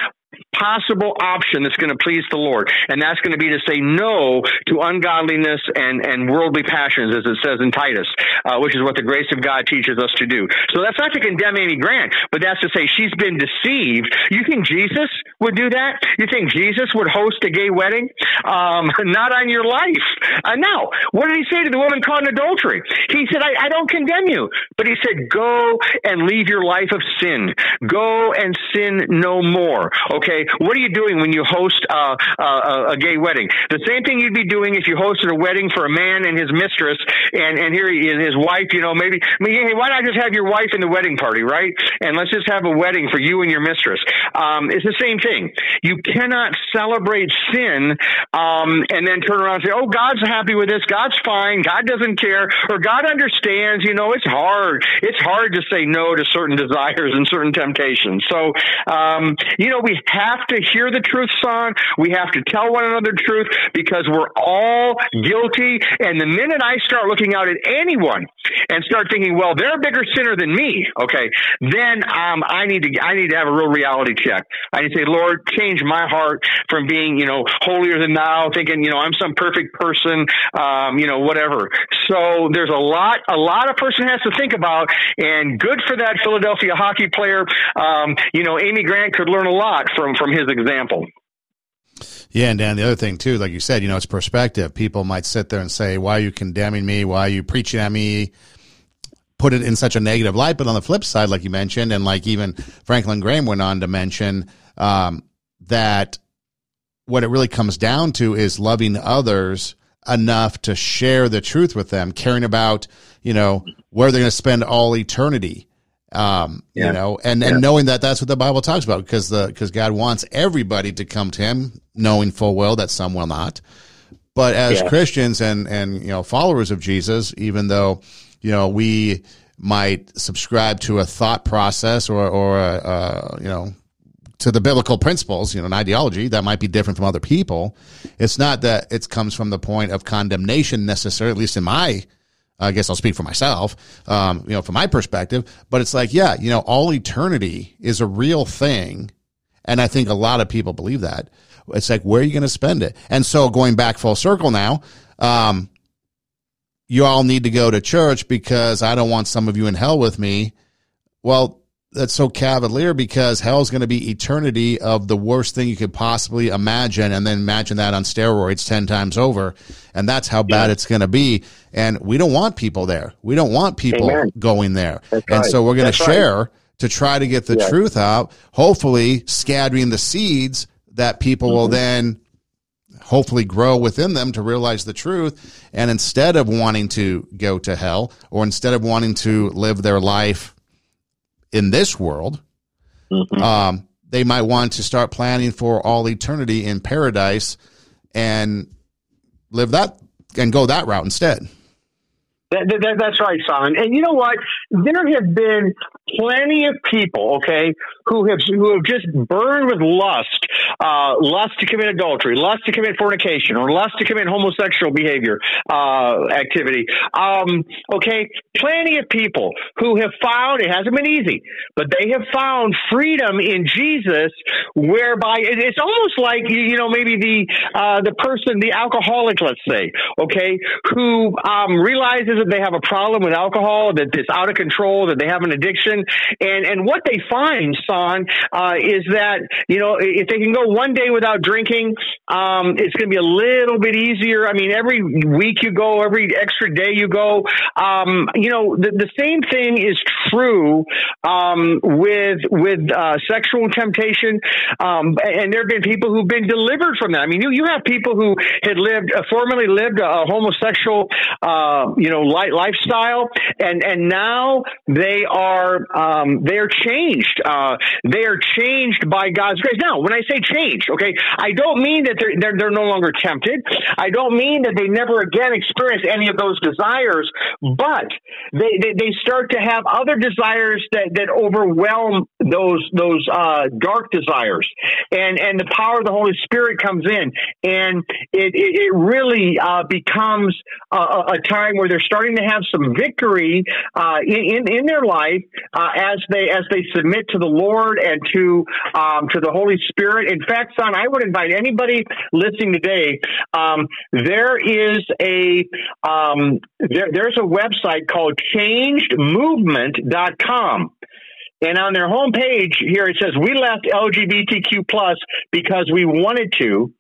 possible option that's going to please the Lord. And that's going to be to say no to ungodliness and, and worldly passions, as it says in Titus, uh, which is what the grace of God teaches us to do. So that's not to condemn Amy Grant, but that's to say she's been deceived. You think Jesus would do that? You think Jesus would host a gay wedding? Um, not on your life. Uh, no. What did he say to the woman caught in adultery? He said, I, I don't condemn you. But he said, go and leave your life of sin. Go and sin no more. Okay. What are you doing when you host uh, uh, a gay wedding? The same thing you'd be doing if you hosted a wedding for a man and his mistress, and and here he, and his wife. You know, maybe I mean, hey, why not just have your wife in the wedding party, right? And let's just have a wedding for you and your mistress. Um, it's the same thing. You cannot celebrate sin um, and then turn around and say, "Oh, God's happy with this. God's fine. God doesn't care, or God understands." You know, it's hard. It's hard to say no to certain desires and certain temptations. So, um, you know, we have have to hear the truth, son. We have to tell one another the truth because we're all guilty. And the minute I start looking out at anyone and start thinking, well, they're a bigger sinner than me, okay, then um, I need to I need to have a real reality check. I need to say, Lord, change my heart from being, you know, holier than thou, thinking, you know, I'm some perfect person, um, you know, whatever. So there's a lot a lot a person has to think about, and good for that Philadelphia hockey player. Um, you know, Amy Grant could learn a lot from from his example. Yeah, and Dan, the other thing too, like you said, you know, it's perspective. People might sit there and say, "Why are you condemning me? Why are you preaching at me?" put it in such a negative light. But on the flip side, like you mentioned, and like even Franklin Graham went on to mention, um, that what it really comes down to is loving others enough to share the truth with them, caring about, you know, where they're going to spend all eternity. Um, yeah. you know, and, yeah. and knowing that that's what the Bible talks about because the, because God wants everybody to come to him knowing full well that some will not. But as yeah. Christians and, and, you know, followers of Jesus, even though, you know, we might subscribe to a thought process or, or, a, a you know, to the biblical principles, you know, an ideology that might be different from other people. It's not that it comes from the point of condemnation necessarily, at least in my, I guess I'll speak for myself, um, you know, from my perspective, but it's like, yeah, you know, all eternity is a real thing. And I think a lot of people believe that. It's like, where are you going to spend it? And so going back full circle now, um, you all need to go to church because I don't want some of you in hell with me. Well, that's so cavalier because hell's going to be eternity of the worst thing you could possibly imagine and then imagine that on steroids 10 times over and that's how bad yeah. it's going to be and we don't want people there we don't want people Amen. going there that's and right. so we're going to share right. to try to get the yeah. truth out hopefully scattering the seeds that people mm-hmm. will then hopefully grow within them to realize the truth and instead of wanting to go to hell or instead of wanting to live their life in this world. Mm-hmm. Um, they might want to start planning for all eternity in paradise and live that and go that route instead. That, that, that's right, Simon. And you know what? There have been plenty of people, okay, who have who have just burned with lust, uh, lust to commit adultery, lust to commit fornication, or lust to commit homosexual behavior uh, activity. Um, okay, plenty of people who have found it hasn't been easy, but they have found freedom in Jesus, whereby it's almost like you know maybe the uh, the person, the alcoholic, let's say, okay, who um, realizes that they have a problem with alcohol, that it's out of control, that they have an addiction, and and what they find, Son, uh, is that you know if they can go one day without drinking, um, it's going to be a little bit easier. I mean, every week you go, every extra day you go, um, you know, the, the same thing is true um, with with uh, sexual temptation, um, and there have been people who've been delivered from that. I mean, you you have people who had lived uh, formerly lived a homosexual, uh, you know, li- lifestyle, and and now they are um, they are changed. Uh, they are changed by God's grace. Now, when I say changed, okay, I don't mean that they're, they're, they're no longer tempted. I don't mean that they never again experience any of those desires, but they, they, they start to have other desires that, that overwhelm those those uh, dark desires, and and the power of the Holy Spirit comes in, and it it, it really uh, becomes a, a, time where they're starting to have some victory uh, in in their life uh, as they as they submit to the Lord and to um, to the Holy Spirit. In fact, son, I would invite anybody listening today. Um, there is a um, there, there's a website called ChangedMovement.com. And on their homepage here, it says, we left LGBTQ plus because we wanted to.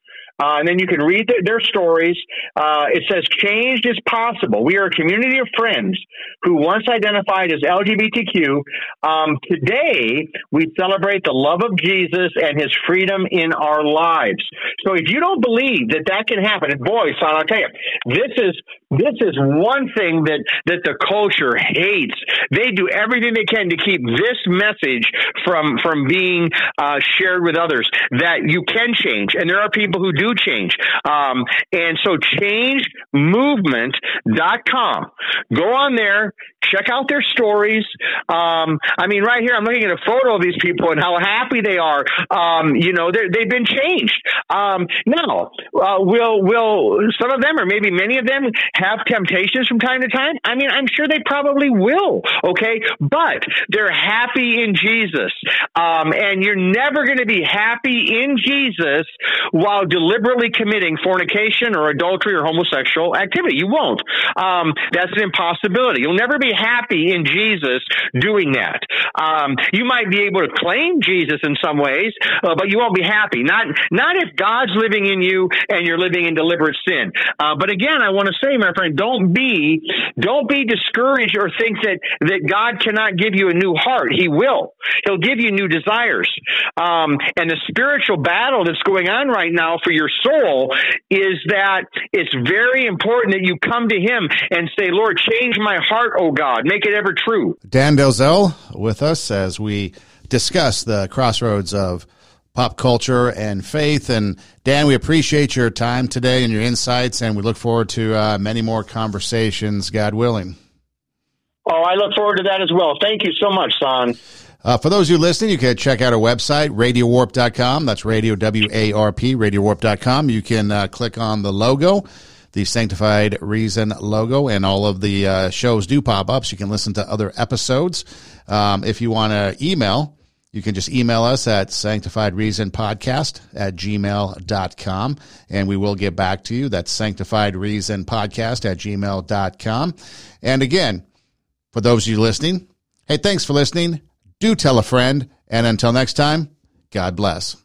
Uh, and then you can read their, stories. Uh, it says change is possible. We are a community of friends who once identified as LGBTQ. Um, today, we celebrate the love of Jesus and his freedom in our lives. So if you don't believe that that can happen, and boy, son, I'll tell you, this is this is one thing that that the culture hates. They do everything they can to keep this message from from being uh, shared with others that you can change, and there are people who do change. Um, and so, changedmovement.com. Go on there, check out their stories. Um, I mean, right here, I'm looking at a photo of these people and how happy they are. Um, you know, they've been changed. Um, now, uh, will will some of them, or maybe many of them, have temptations from time to time? I mean, I'm sure they probably will, okay? But they're happy in Jesus. Um, and you're never going to be happy in Jesus while deliberately committing fornication or adultery or homosexual activity. You won't. Um, that's an impossibility. You'll never be happy in Jesus doing that. Um, you might be able to claim Jesus in some ways, uh, but you won't be happy. Not not if God's living in you and you're living in deliberate sin. Uh, but again, I want to say, my friend, don't be don't be discouraged or think that that God cannot give you a new heart. He will. He'll give you new desires. Um, and the spiritual battle that's going on right now for your soul is that it's very important that you come to Him and say, Lord, change my heart, oh God, make it ever true. Dan Delzell with us as we discuss the crossroads of pop culture and faith. And Dan, we appreciate your time today and your insights, and we look forward to uh, many more conversations, God willing. Oh, I look forward to that as well. Thank you so much, Son. Uh, for those of you listening, you can check out our website, radiowarp.com. That's radio, W-A-R-P, radiowarp.com. You can uh, click on the logo, the Sanctified Reason logo, and all of the uh, shows do pop up, so you can listen to other episodes. Um, if you want to email, you can just email us at sanctifiedreasonpodcast at gmail.com, and we will get back to you. That's sanctifiedreasonpodcast at gmail.com. And again, for those of you listening, hey, thanks for listening do tell a friend. And until next time, God bless.